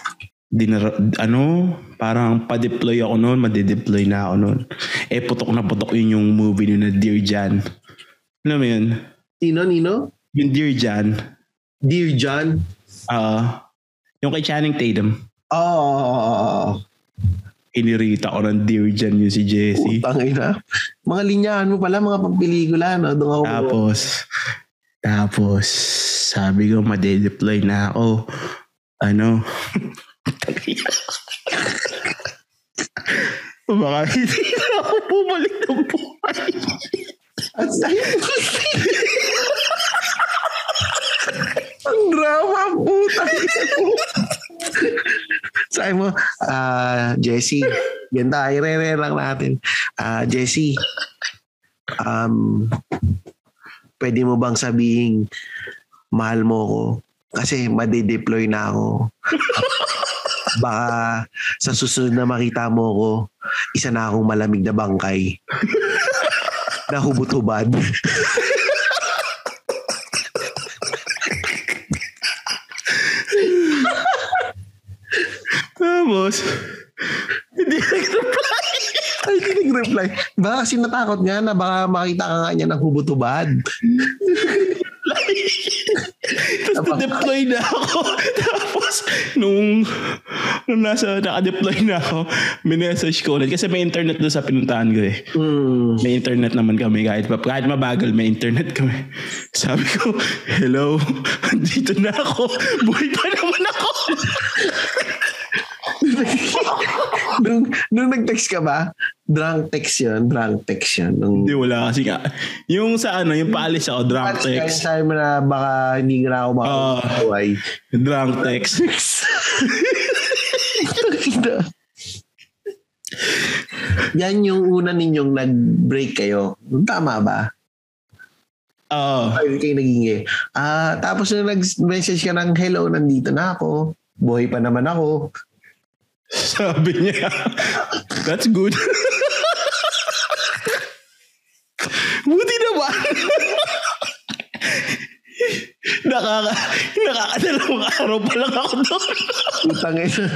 dinar- ano, parang pa-deploy ako noon, madideploy na ako noon. Eh, putok na putok yun yung movie ni na Dear John. Alam mo yun? Nino, Nino? Yung Dear John. Dear John? Ah, yung kay Channing Tatum. Oo. Oh, oh, oh, Inirita ko ng Dear John yung si Jessie. Tangay na. Mga linyahan mo pala, mga pampelikula, no? Doon ako. Tapos, tapos, sabi ko, madedeploy na ako. Ano? Baka hindi na ako bumalik ng buhay. At. Ang drama, puta. Sabi mo, ah, Jessie, ganda, irere lang natin. Ah, Jessie, um, pwede mo bang sabihin, mahal mo ko? Kasi madedeploy na ako. Baka sa susunod na makita mo ko, isa na akong malamig na bangkay. na hubot-hubad. Tapos, hindi nag-reply. Ay, hindi nag-reply. Baka kasi natakot nga na baka makita ka nga niya ng hubot-hubad. Tapos na-deploy na ako. Tapos, nung, nung nasa naka-deploy na ako, minessage ko ulit. Kasi may internet doon sa pinuntahan ko eh. Hmm. May internet naman kami kahit, kahit mabagal may internet kami. Sabi ko, hello, dito na ako. Buhay pa naman ako. nung, nung nag-text ka ba? Drunk text yun. Drunk text yun. Nung, Hindi, wala kasi nga. Yung sa ano, yung paalis ako, drunk Kaya text. sabi mo na baka hindi na ako makakuhay. Drunk text. Yan yung una ninyong nag-break kayo. Tama ba? Oo. Ay, kayo naging eh. Ah, tapos nung nag-message ka ng hello, nandito na ako. Buhay pa naman ako. Sabi niya, that's good. Buti naman. Nakaka, nakakadalawang araw pa lang ako doon. Utang ina.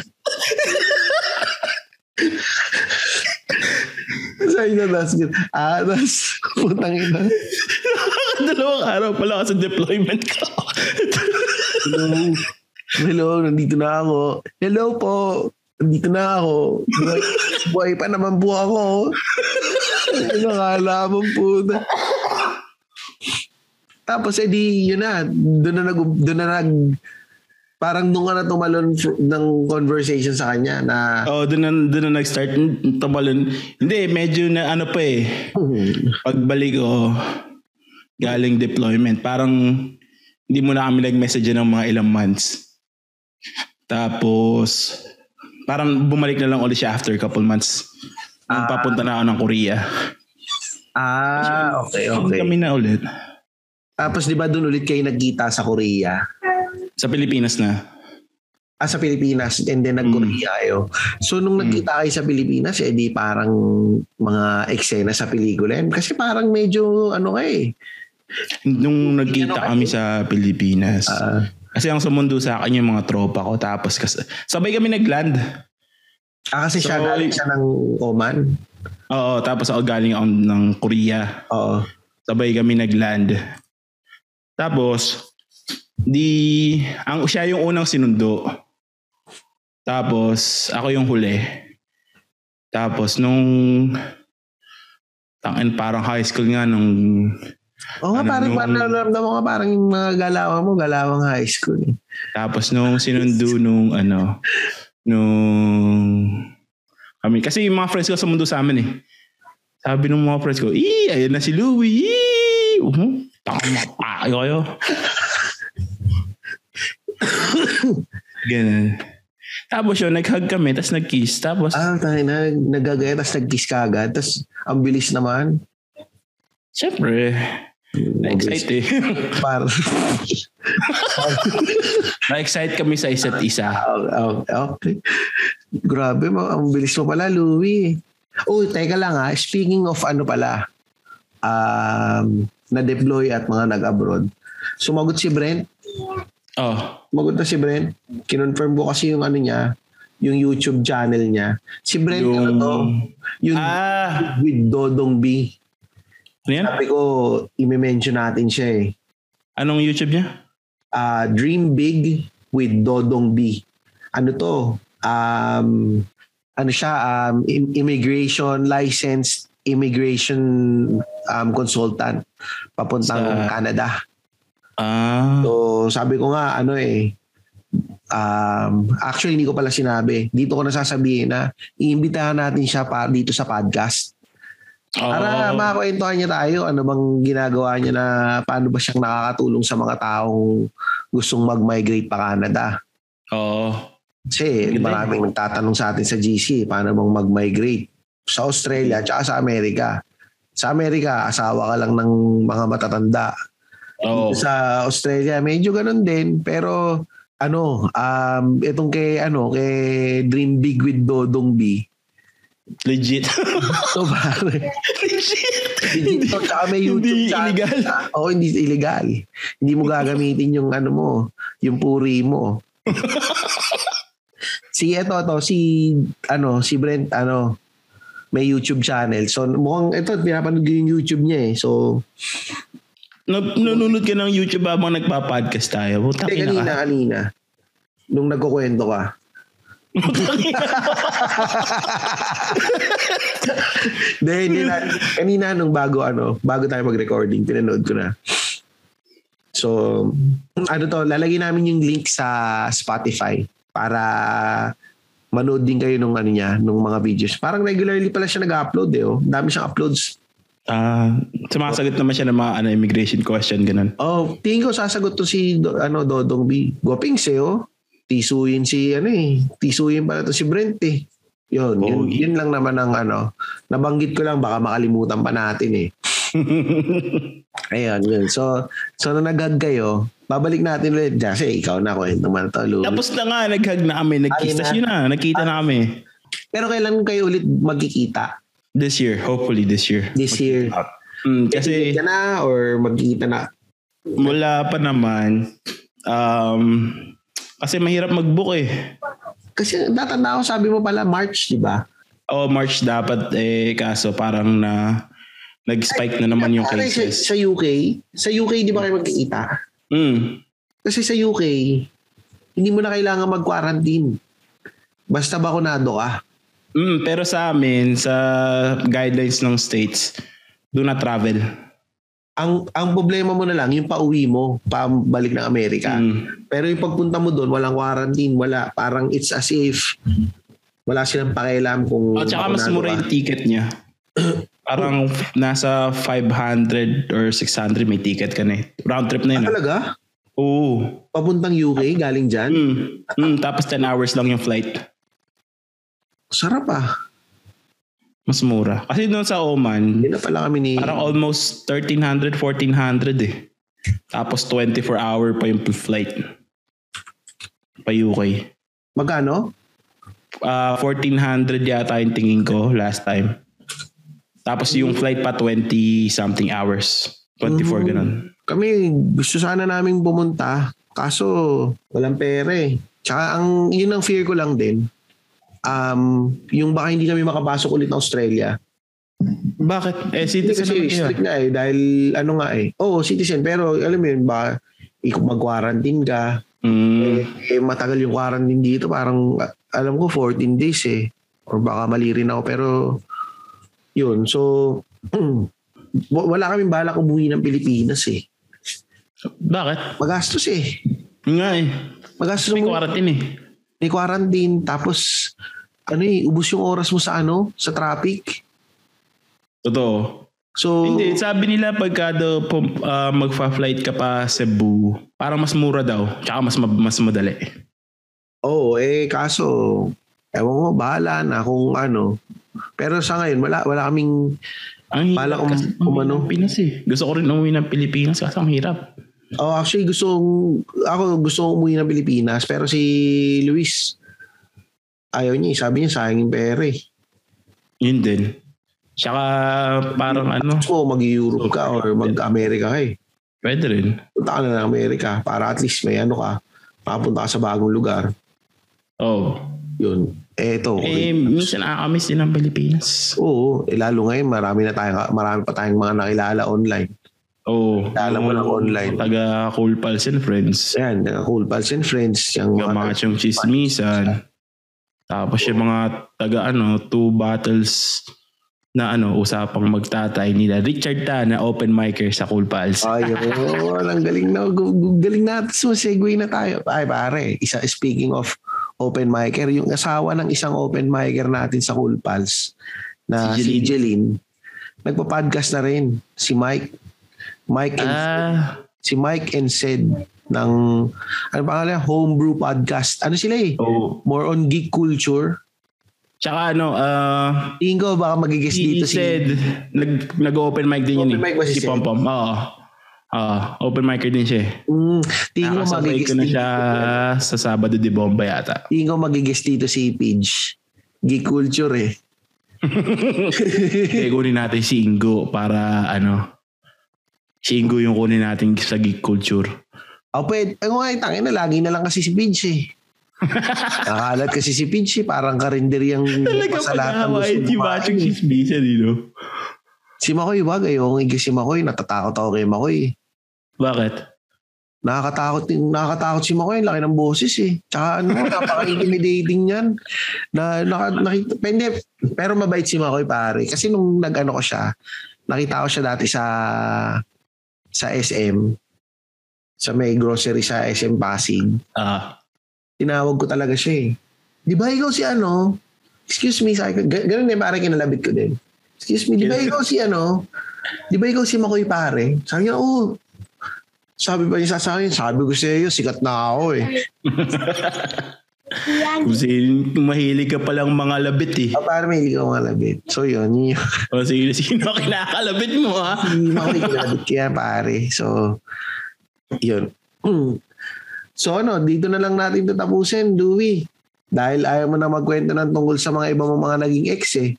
Sabi na, that's good. Ah, that's putang ina. nakakadalawang araw pa lang ako sa deployment ko. Hello. Hello, nandito na ako. Hello po. Nandito na ako. Buhay, pa naman po ako. Nakala mo po. Tapos edi yun na, doon na nag doon na nag parang doon ka na tumalon ng conversation sa kanya na oh, doon na, doon na nag-start tumalon. Hindi, medyo na ano pa eh. Pagbalik ko, galing deployment, parang hindi mo na kami nag-message ng mga ilang months. Tapos, parang bumalik na lang ulit siya after couple months. Nung Ah. papunta na ako ng Korea. ah okay okay Kami na ulit. tapos di ba doon ulit kayo nagkita sa Korea Sa Pilipinas na. ah sa Pilipinas and then nag-Korea kayo so nung nagkita kayo sa Pilipinas eh di parang mga eksena sa pelikula yan. kasi parang medyo ano eh Nung nagkita kami sa Pilipinas. Ah. Kasi ang sumundo sa akin yung mga tropa ko. Tapos kas- sabay kami nag-land. ah kasi siya So, galing siya ng Oman Oo, tapos ako galing ako ng Korea. oo Sabay kami nag-land. Tapos, di, ang siya yung unang sinundo. Tapos, ako yung huli. Tapos, nung, tangin parang high school nga nung, Oo Ano, parang nung- parang nararamdaman nga parang yung mga galawan mo, galawang high school. eh. tapos nung sinundo nung ano, nung, kami, kasi yung mga friends ko sumundo sa amin eh. Sabi ng mga friends ko, ee, ayun na si Louie, ee, uh, tama pa kayo. Ganun. Tapos yun, nag-hug kami, tapos nag-kiss. Tapos, Ah, tayo na, nagagaya, tapos nag-kiss ka agad, tapos ang bilis naman. syempre, na-excite eh. Parang, na-excite kami sa isa't isa. okay, okay. Grabe, ang bilis mo pala, Louie. Oh, teka lang ha. Speaking of ano pala, um, na-deploy at mga nag-abroad. sumagot si Brent. Oh. Sumagot na si Brent. Kinonfirm ko kasi yung ano niya, yung YouTube channel niya. Si Brent, Yung... ano to? Yung Ah! with Dodong B. Ano yan? Sabi ko, imi-mention natin siya eh. Anong YouTube niya? Ah, Dream Big with Dodong B. Ano to? Um, ano siya? Um, im- immigration licensed immigration um, consultant papuntang Sa- Canada. Ah. So, sabi ko nga, ano eh, um, actually hindi ko pala sinabi. Dito ko nasasabihin na iimbitahan natin siya pa, dito sa podcast. Para Oo. makakwentuhan niya tayo, ano bang ginagawa niya na paano ba siyang nakakatulong sa mga taong gustong mag-migrate pa Canada. Oo. Kasi Ganda maraming nagtatanong sa atin sa GC, paano bang mag-migrate sa Australia at sa Amerika. Sa Amerika, asawa ka lang ng mga matatanda. Dito sa Australia, medyo ganun din. Pero ano, um, itong kay, ano, kay Dream Big with Dodong B. Legit. So, pare, Legit. legit tsaka may YouTube Hindi channel. illegal. Oo, hindi illegal. Hindi mo gagamitin yung ano mo, yung puri mo. si eto to, si ano, si Brent ano, may YouTube channel. So mukhang ito pinapanood yung YouTube niya eh. So Na- nanonood ka ng YouTube habang nagpa-podcast tayo. Putang eh, ina kanina ka. kanina nung nagkukwento ka. Hindi, hindi na. Kanina nung bago ano, bago tayo mag-recording, pinanood ko na. So, ano to, lalagyan namin yung link sa Spotify para manood din kayo nung ano niya, nung mga videos. Parang regularly pala siya nag-upload eh. Oh. Dami siyang uploads. Ah, sumasagot naman siya ng mga ano, immigration question, ganun. Oh, tingin ko sasagot to si ano Dodong B. Gopings eh oh. Tisuyin si ano eh. Tisuyin pala to si Brent eh. Yun, yun, Oh, yun lang naman ang ano. Nabanggit ko lang baka makalimutan pa natin eh. Ayun, yun. So, so nung nag kayo, babalik natin ulit. Kasi ikaw na kwento man to, Louie. Tapos na nga, nag-hug na kami. Ayun Tapos na. yun na, nagkita na kami. Pero kailan kayo ulit magkikita? This year, hopefully this year. This year? Mm, Kasi, ka na or magkikita na? wala pa naman. Um, kasi mahirap mag-book eh. Kasi tatanda ko sabi mo pala March, di ba? O March dapat eh kaso parang na nag-spike na naman yung Pare, sa, cases. sa UK, sa UK di ba kayo magkikita? Mm. Kasi sa UK, hindi mo na kailangan mag-quarantine. Basta bakunado ka. Mm, pero sa amin, sa guidelines ng states, do not travel. Ang ang problema mo na lang, yung pauwi mo, pabalik ng Amerika. Mm. Pero yung pagpunta mo doon, walang quarantine, wala. Parang it's as if wala silang pakialam kung At saka mas mura yung ticket niya. Parang nasa 500 or 600 may ticket ka na eh. Round trip na Ah, yun. ah. talaga? Oo. Papuntang UK, galing dyan? Mm. Mm, tapos 10 hours lang yung flight. Sarap ah. Mas mura. Kasi doon sa Oman, Hindi na pala kami ni... parang almost 1300, 1400 eh. Tapos 24 hour pa yung flight. Pa UK. Magkano? Ah, 1400 yata yung tingin ko last time. Tapos yung flight pa 20 something hours. 24 Mm. ganun. Kami, gusto sana naming pumunta. Kaso, walang pera eh. Tsaka ang, yun ang fear ko lang din. Um, yung baka hindi kami makapasok ulit ng Australia. Bakit? Eh, citizen kasi strict na eh. Dahil ano nga eh. Oo, citizen. Pero alam mo yun, baka ikot mag-quarantine ka. Mm. Eh, eh, matagal yung quarantine dito. Parang alam ko 14 days eh. Or baka mali rin ako. Pero yun. So, wa- wala kaming balak umuwi ng Pilipinas eh. Bakit? Magastos eh. Nga eh. Magastos May mo. quarantine eh. May quarantine. Tapos, ano eh, ubus yung oras mo sa ano, sa traffic. Totoo. So, Hindi, sabi nila pagka daw ah, magfa-flight ka pa Cebu, parang mas mura daw. Tsaka mas, ma- mas madali. Oo, eh kaso, ewan ko, bahala na kung ano. Pero sa ngayon, wala, wala kaming, Ang hirap Bala kung- kasi kung umuwi ano. Pinas eh. Gusto ko rin umuwi ng Pilipinas kasi ang hirap. Oh actually gusto, ako gusto umuwi ng Pilipinas, pero si Luis, ayaw niya, eh. sabi niya sayang yung pera eh. Yun din. Tsaka parang ano, Gusto mag-Europe ka or mag-America ka eh. Pwede rin. Punta ka na ng Amerika para at least may ano ka, makapunta ka sa bagong lugar. Oh. Yun. Eh, ito. Eh, minsan nakakamiss din ang Pilipinas. Oo, eh, lalo ngayon marami na tayong marami pa tayong mga nakilala online. Oh. Alam mo lang online. Taga Cool Pals and Friends. Ayan, mga cool pals and friends, yung Yung mga yung chismisan. Tapos yung mga taga ano, two battles na ano, usapang magtatay nila. Richard Ta na open micer sa Cool Pals. Ayun, ang galing na. Galing na. So, segue na tayo. Ay, pare, isa, speaking of open micer, yung asawa ng isang open micer natin sa Cool Pals na Si si Jeline. Jeline, nagpa-podcast na rin. Si Mike. Mike and, Ah, si Mike and Sid ng ano pangalan? Homebrew Podcast. Ano sila eh? oh. More on geek culture. Tsaka ano, ah, Tingin ko baka magigis si dito si... Sed, nag, nag-open mic din yun Open mic ba si si? Pom Pom. Oo. Ah, open micer din siya. eh. Mm, tingin ko Nakasabay magigis ko na dito. siya sa Sabado de Bomba yata. Tingin ko magigis dito si Pidge. Geek culture eh. Kaya kunin natin si Ingo para ano, si Ingo yung kunin natin sa geek culture. O pwede, ang mga tangin na lagi na lang kasi si Pidge eh. Nakalat kasi si Pidge eh, parang karinderyang Talaga sa lahat ng pag-awain gusto si Machong eh. Di no? Si Makoy wag, ayoko nga si Makoy, natatakot ako kay Makoy. eh. Bakit? Nakakatakot, nakakatakot si Makoy, laki ng boses eh. Tsaka ano, napaka-intimidating niyan. Na, naka, nakita, pende, pero mabait si Makoy pare. Kasi nung nag-ano ko siya, nakita ko siya dati sa sa SM, sa may grocery sa SM Pasig. Ah, tinawag ko talaga siya eh. Di ba ikaw si ano? Excuse me, sabi ko, ga- ganun din pare kinalabit ko din. Excuse me, di ba ikaw si ano? Di ba ikaw si Makoy pare? Sabi niya, oo. Sabi ba niya sa akin, sabi ko sa iyo, sikat na ako eh. kung sin, kung mahilig ka palang mga labit eh. Ah, pare, may hindi ko malabit. So yun, yun O sino, sino kinakalabit mo ha? si Makoy kinalabit kaya pare. So, yun. So ano, dito na lang natin tatapusin, Dewey. Dahil ayaw mo na magkwento ng tungkol sa mga iba mong mga naging ex eh.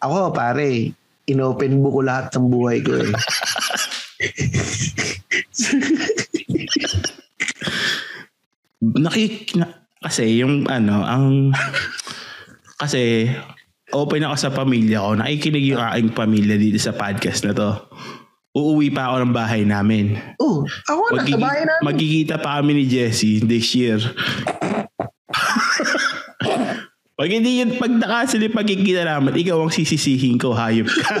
Ako, pare, inopen book ko lahat ng buhay ko eh. Nakik... Na, kasi yung ano, ang... Kasi open ako sa pamilya ko. Nakikinig yung aking pamilya dito sa podcast na to. Uuwi pa ako ng bahay namin. Oh, ako na, sa Magkiki- bahay namin. magkikita pa kami ni Jessie this year. pag hindi yun, pag nakasili pagkikita namin, ikaw ang sisisihin ko, hayop ka.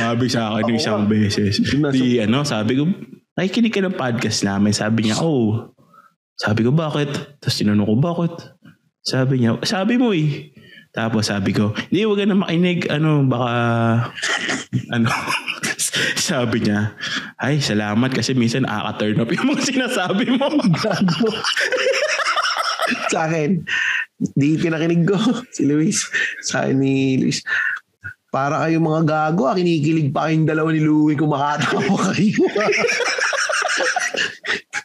sabi sa akin yung isang beses. Di, ano, sabi ko, nakikinig ka ng podcast namin. Sabi niya, oh. Sabi ko, bakit? Tapos tinanong ko, bakit? Sabi niya, sabi mo eh. Tapos sabi ko, hindi, wag ka na makinig. Ano, baka, ano, sabi niya, ay, salamat kasi minsan nakaka-turn up yung mga sinasabi mo. sa akin, di pinakinig ko si Luis. Sa akin ni Luis, para kayo mga gago, ah, kinikilig pa kayong dalawa ni Louie kumakatawa kayo.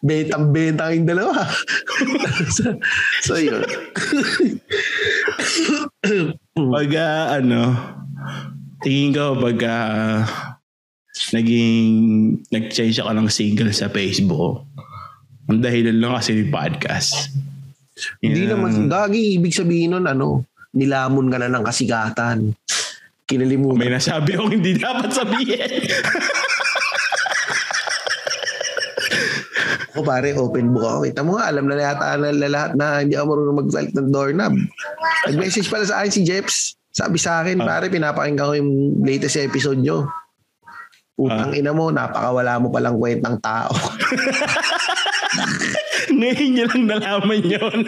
Betang-beta kayong dalawa. so, so, yun. pag, ah, ano, tingin ko pag ah, naging, nag-change ako ng single sa Facebook, ang dahilan lang kasi ni podcast. Hindi Yeah. naman, gagi, ibig sabihin nun, ano, nilamon ka na ng kasigatan. Kinalimutan. May nasabi akong hindi dapat sabihin. Ako pare, open book ako. Kita mo nga, alam na yata na lahat na hindi ako marunong mag-belt ng doorknob. Nag-message pala sa akin si Jeps. Sabi sa akin, Ah. pare, pinapakinggan ko yung latest episode nyo. Utang ina mo, napakawala mo palang kwentang tao. Ngayon niya lang nalaman yun.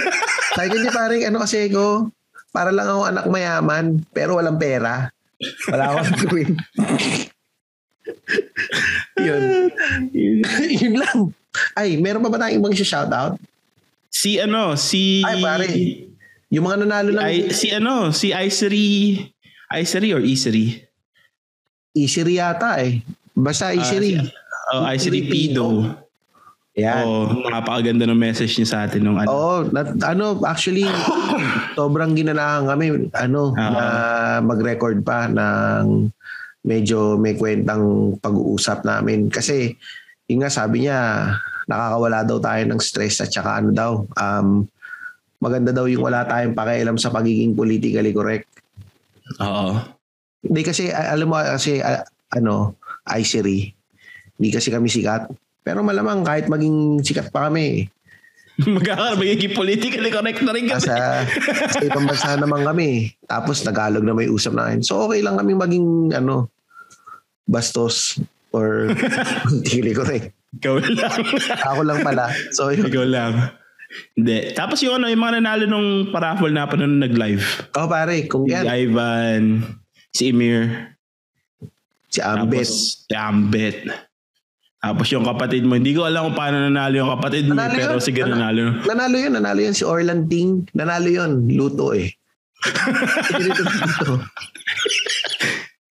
Sabi ko, hindi pare, ano kasi ko, para lang ako anak mayaman, pero walang pera. Wala akong gawin. Yun. Yun lang. Ay, meron pa ba tayong ibang shoutout? si ano, si... Ay, pare. Yung mga nanalo lang. Ay, si ano, si Icery... Icery or Isery? Easy yata eh. Basta easy. Oh, Icery Pido. Yan. Oh, napakaganda ng message niya sa atin nung ano. Oo, nat- ano, actually, sobrang ginanahan kami, ano, Ah. na mag-record pa ng medyo may kwentang pag-uusap namin. Kasi, yun nga sabi niya, nakakawala daw tayo ng stress at saka ano daw, um, maganda daw yung wala tayong pakialam sa pagiging politically correct. Oo. Hindi kasi, alam mo kasi, a- ano, Icery, hindi kasi kami sikat. Pero malamang kahit maging sikat pa kami, Magkakaroon, magiging politically correct na rin kami. Nasa sa ibang bansa naman kami. Tapos Tagalog na may usap namin. So okay lang kami maging ano bastos or hindi correct. Ikaw lang. Ako lang pala. So yun. Ikaw lang. Hindi. Tapos yung ano, yung mga nanalo nung paraffle na pa nung nag-live. Oh pare, kung Si yan, Ivan, si Emir, si Ambet. tapos si Ambet. Tapos yung kapatid mo, hindi ko alam kung paano nanalo yung kapatid mo, Nanalo pero yun. sige Nanalo. nanalo. Nanalo yun, nanalo yun si Orlan Ting. Nanalo yun, luto eh. Dito, dito.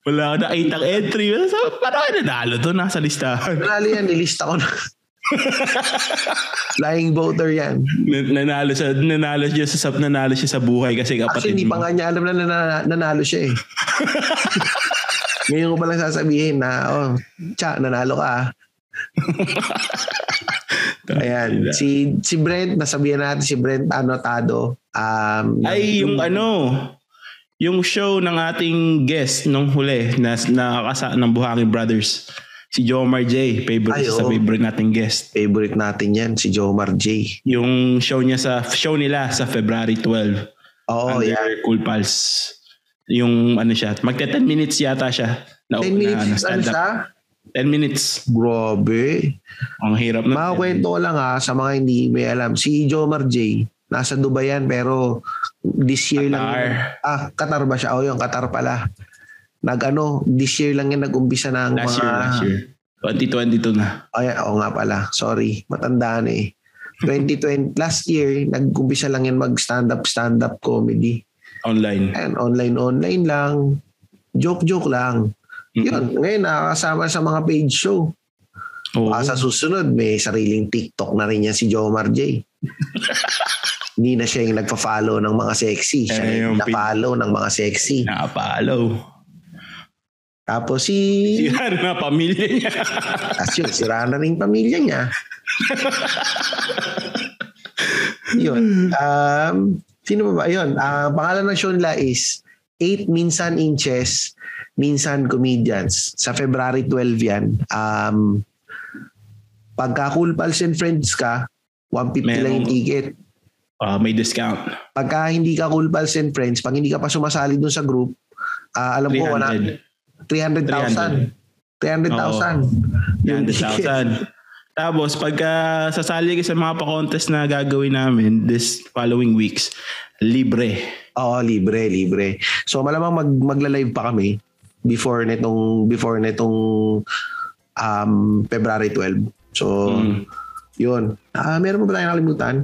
Wala ako nakitang entry. So, paano kayo nanalo to? Nasa listahan. Nanalo yan, nilista ko na. Flying voter yan. Nan- nanalo sa nanalo siya sa nanalo siya sa buhay kasi Actually, kapatid hindi mo. pa nga niya alam na nana- nanalo siya eh. Ngayon ko palang sasabihin na, oh, tsa, nanalo ka ah. Ayan, si si Brent, nasabihan natin si Brent anotado. Um, Ay, yung ano, yung show ng ating guest nung huli na nakakasa ng Buhangin Brothers. Si Jomar J. Favorite Ay, sa favorite nating guest. favorite natin yan, si Jomar J. Yung show niya sa show nila sa February 12 Oo, under yeah. Cool Pals. Yung ano siya, magte 10 minutes yata siya. Na, 10 minutes, na, ano siya? 10 minutes. Grabe. Ang hirap na. Makakwento ko lang ha, sa mga hindi may alam. Si Jomar J, nasa Dubai yan, pero this year lang. Qatar. yun- Ah, Qatar ba siya? O yung Qatar pala. Nag ano, this year lang yan nag-umpisa ng Last mga... year, last year. 2022 na. Ay, oo nga pala. Sorry. Matandaan eh. 2020, last year, nag-umpisa lang yan mag-stand-up, stand-up comedy. Online. And online-online lang. Joke-joke lang. Yun. Ngayon, nakakasama sa mga page show. Oo. Baka sa susunod, may sariling TikTok na rin yan si Jomar J. Hindi na siya yung nagpa-follow ng mga sexy. Siya Eh, yung yung pin- na-follow ng mga sexy. Nakapalo. Tapos si... Sira na pamilya niya. Tapos yun, sira na rin pamilya niya. yun. Um, sino ba ba? Yun. ah, pangalan ng show nila is 8 Minsan Inches, Minsan Comedians. Sa February 12 yan. Um, pagka Cool Pals and Friends ka, 150 lang yung Merong- ticket. Ah, may discount. Pagka hindi ka Cool Pals and Friends, pag hindi ka pa sumasali dun sa group, ah, alam ko, wala, 300. 300,000. 300,000. Yung ticket. 300,000. Tapos, pagka sasali ka sa mga pa-contest na gagawin namin this following weeks, libre. Oo, libre, libre. So malamang mag magla-live pa kami before nitong before nitong um February 12. So Mm. 'yun. Ah, meron pa ba tayong nakalimutan?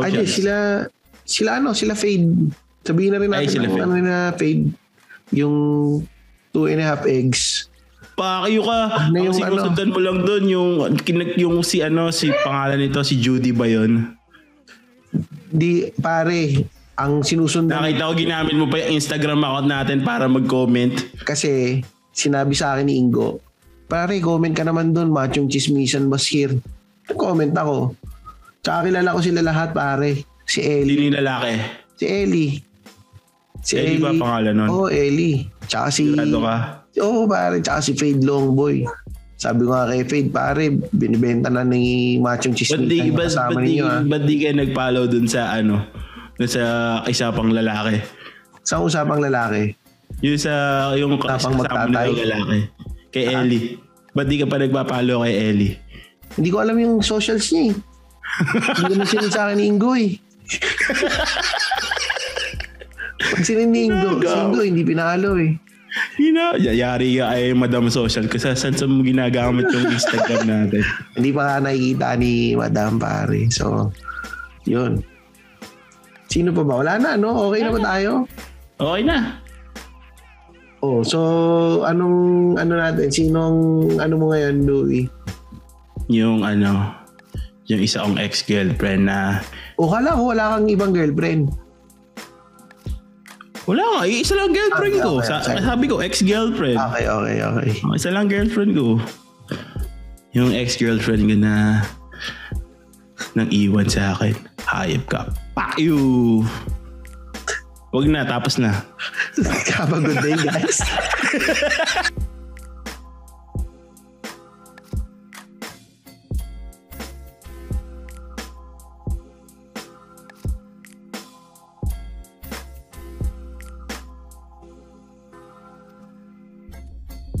Ay, di, Socials. sila sila ano, sila Fade. Sabihin na rin Ay, natin sila ang Fade. ano na Fade yung two and a half eggs. Pakiyo ka. Na Ang yung sinusundan mo lang doon yung, yung si ano, si pangalan nito, si Judy ba yun? Di pare, ang sinusundan Nakita ko ginamit mo pa yung Instagram account natin para mag-comment. kasi sinabi sa akin ni Ingo, pare, comment ka naman doon, machong chismisan was here. Nag-comment ako. Tsaka kilala ko sila lahat, pare. Si Ellie. Hindi lalaki. Si Ellie. Si Ellie ba pangalan nun? Oo, oh, Ellie. Tsaka si... Sigurado ka? Oo, pare. Tsaka si Fade Longboy. Sabi ko nga kay Fade, pare, binibenta na ni Machong Ba't Chismisan di, ba't, ba't di, ninyo, ha? ba't di kayo nag-follow dun sa ano, dun sa isa pang lalaki? Sa usapang lalaki. Yung sa, yung kasama magtatay. yung lalaki. Kay Ellie. Ba't di ka pa nagpa-follow kay Ellie? Hindi ko alam yung socials niya eh. Hindi na sinunod sa akin ni Ingo eh. Pag sinunod ni Ingo, si Ingo hindi pinalo eh. Hina, yayari ka ay Madam Social kasi saan sa mo ginagamit yung Instagram natin. Hindi pa nga nakikita ni Madam pare. So, yun. Sino pa ba? Wala na, no? Okay na ba tayo? Okay na. Oh, so anong ano natin? Sinong ano mo ngayon, Louie? Yung ano, yung isa kong ex-girlfriend na O kala ko wala kang ibang girlfriend. Wala nga, isa lang girlfriend Okay, ko. okay, Sa, okay. sabi ko, ex-girlfriend. Okay, okay, okay. Oh, Isa lang girlfriend ko. Yung ex-girlfriend ko na nang iwan sa akin. Hayop ka. Fuck you! Huwag na, tapos na. Have a good day, guys.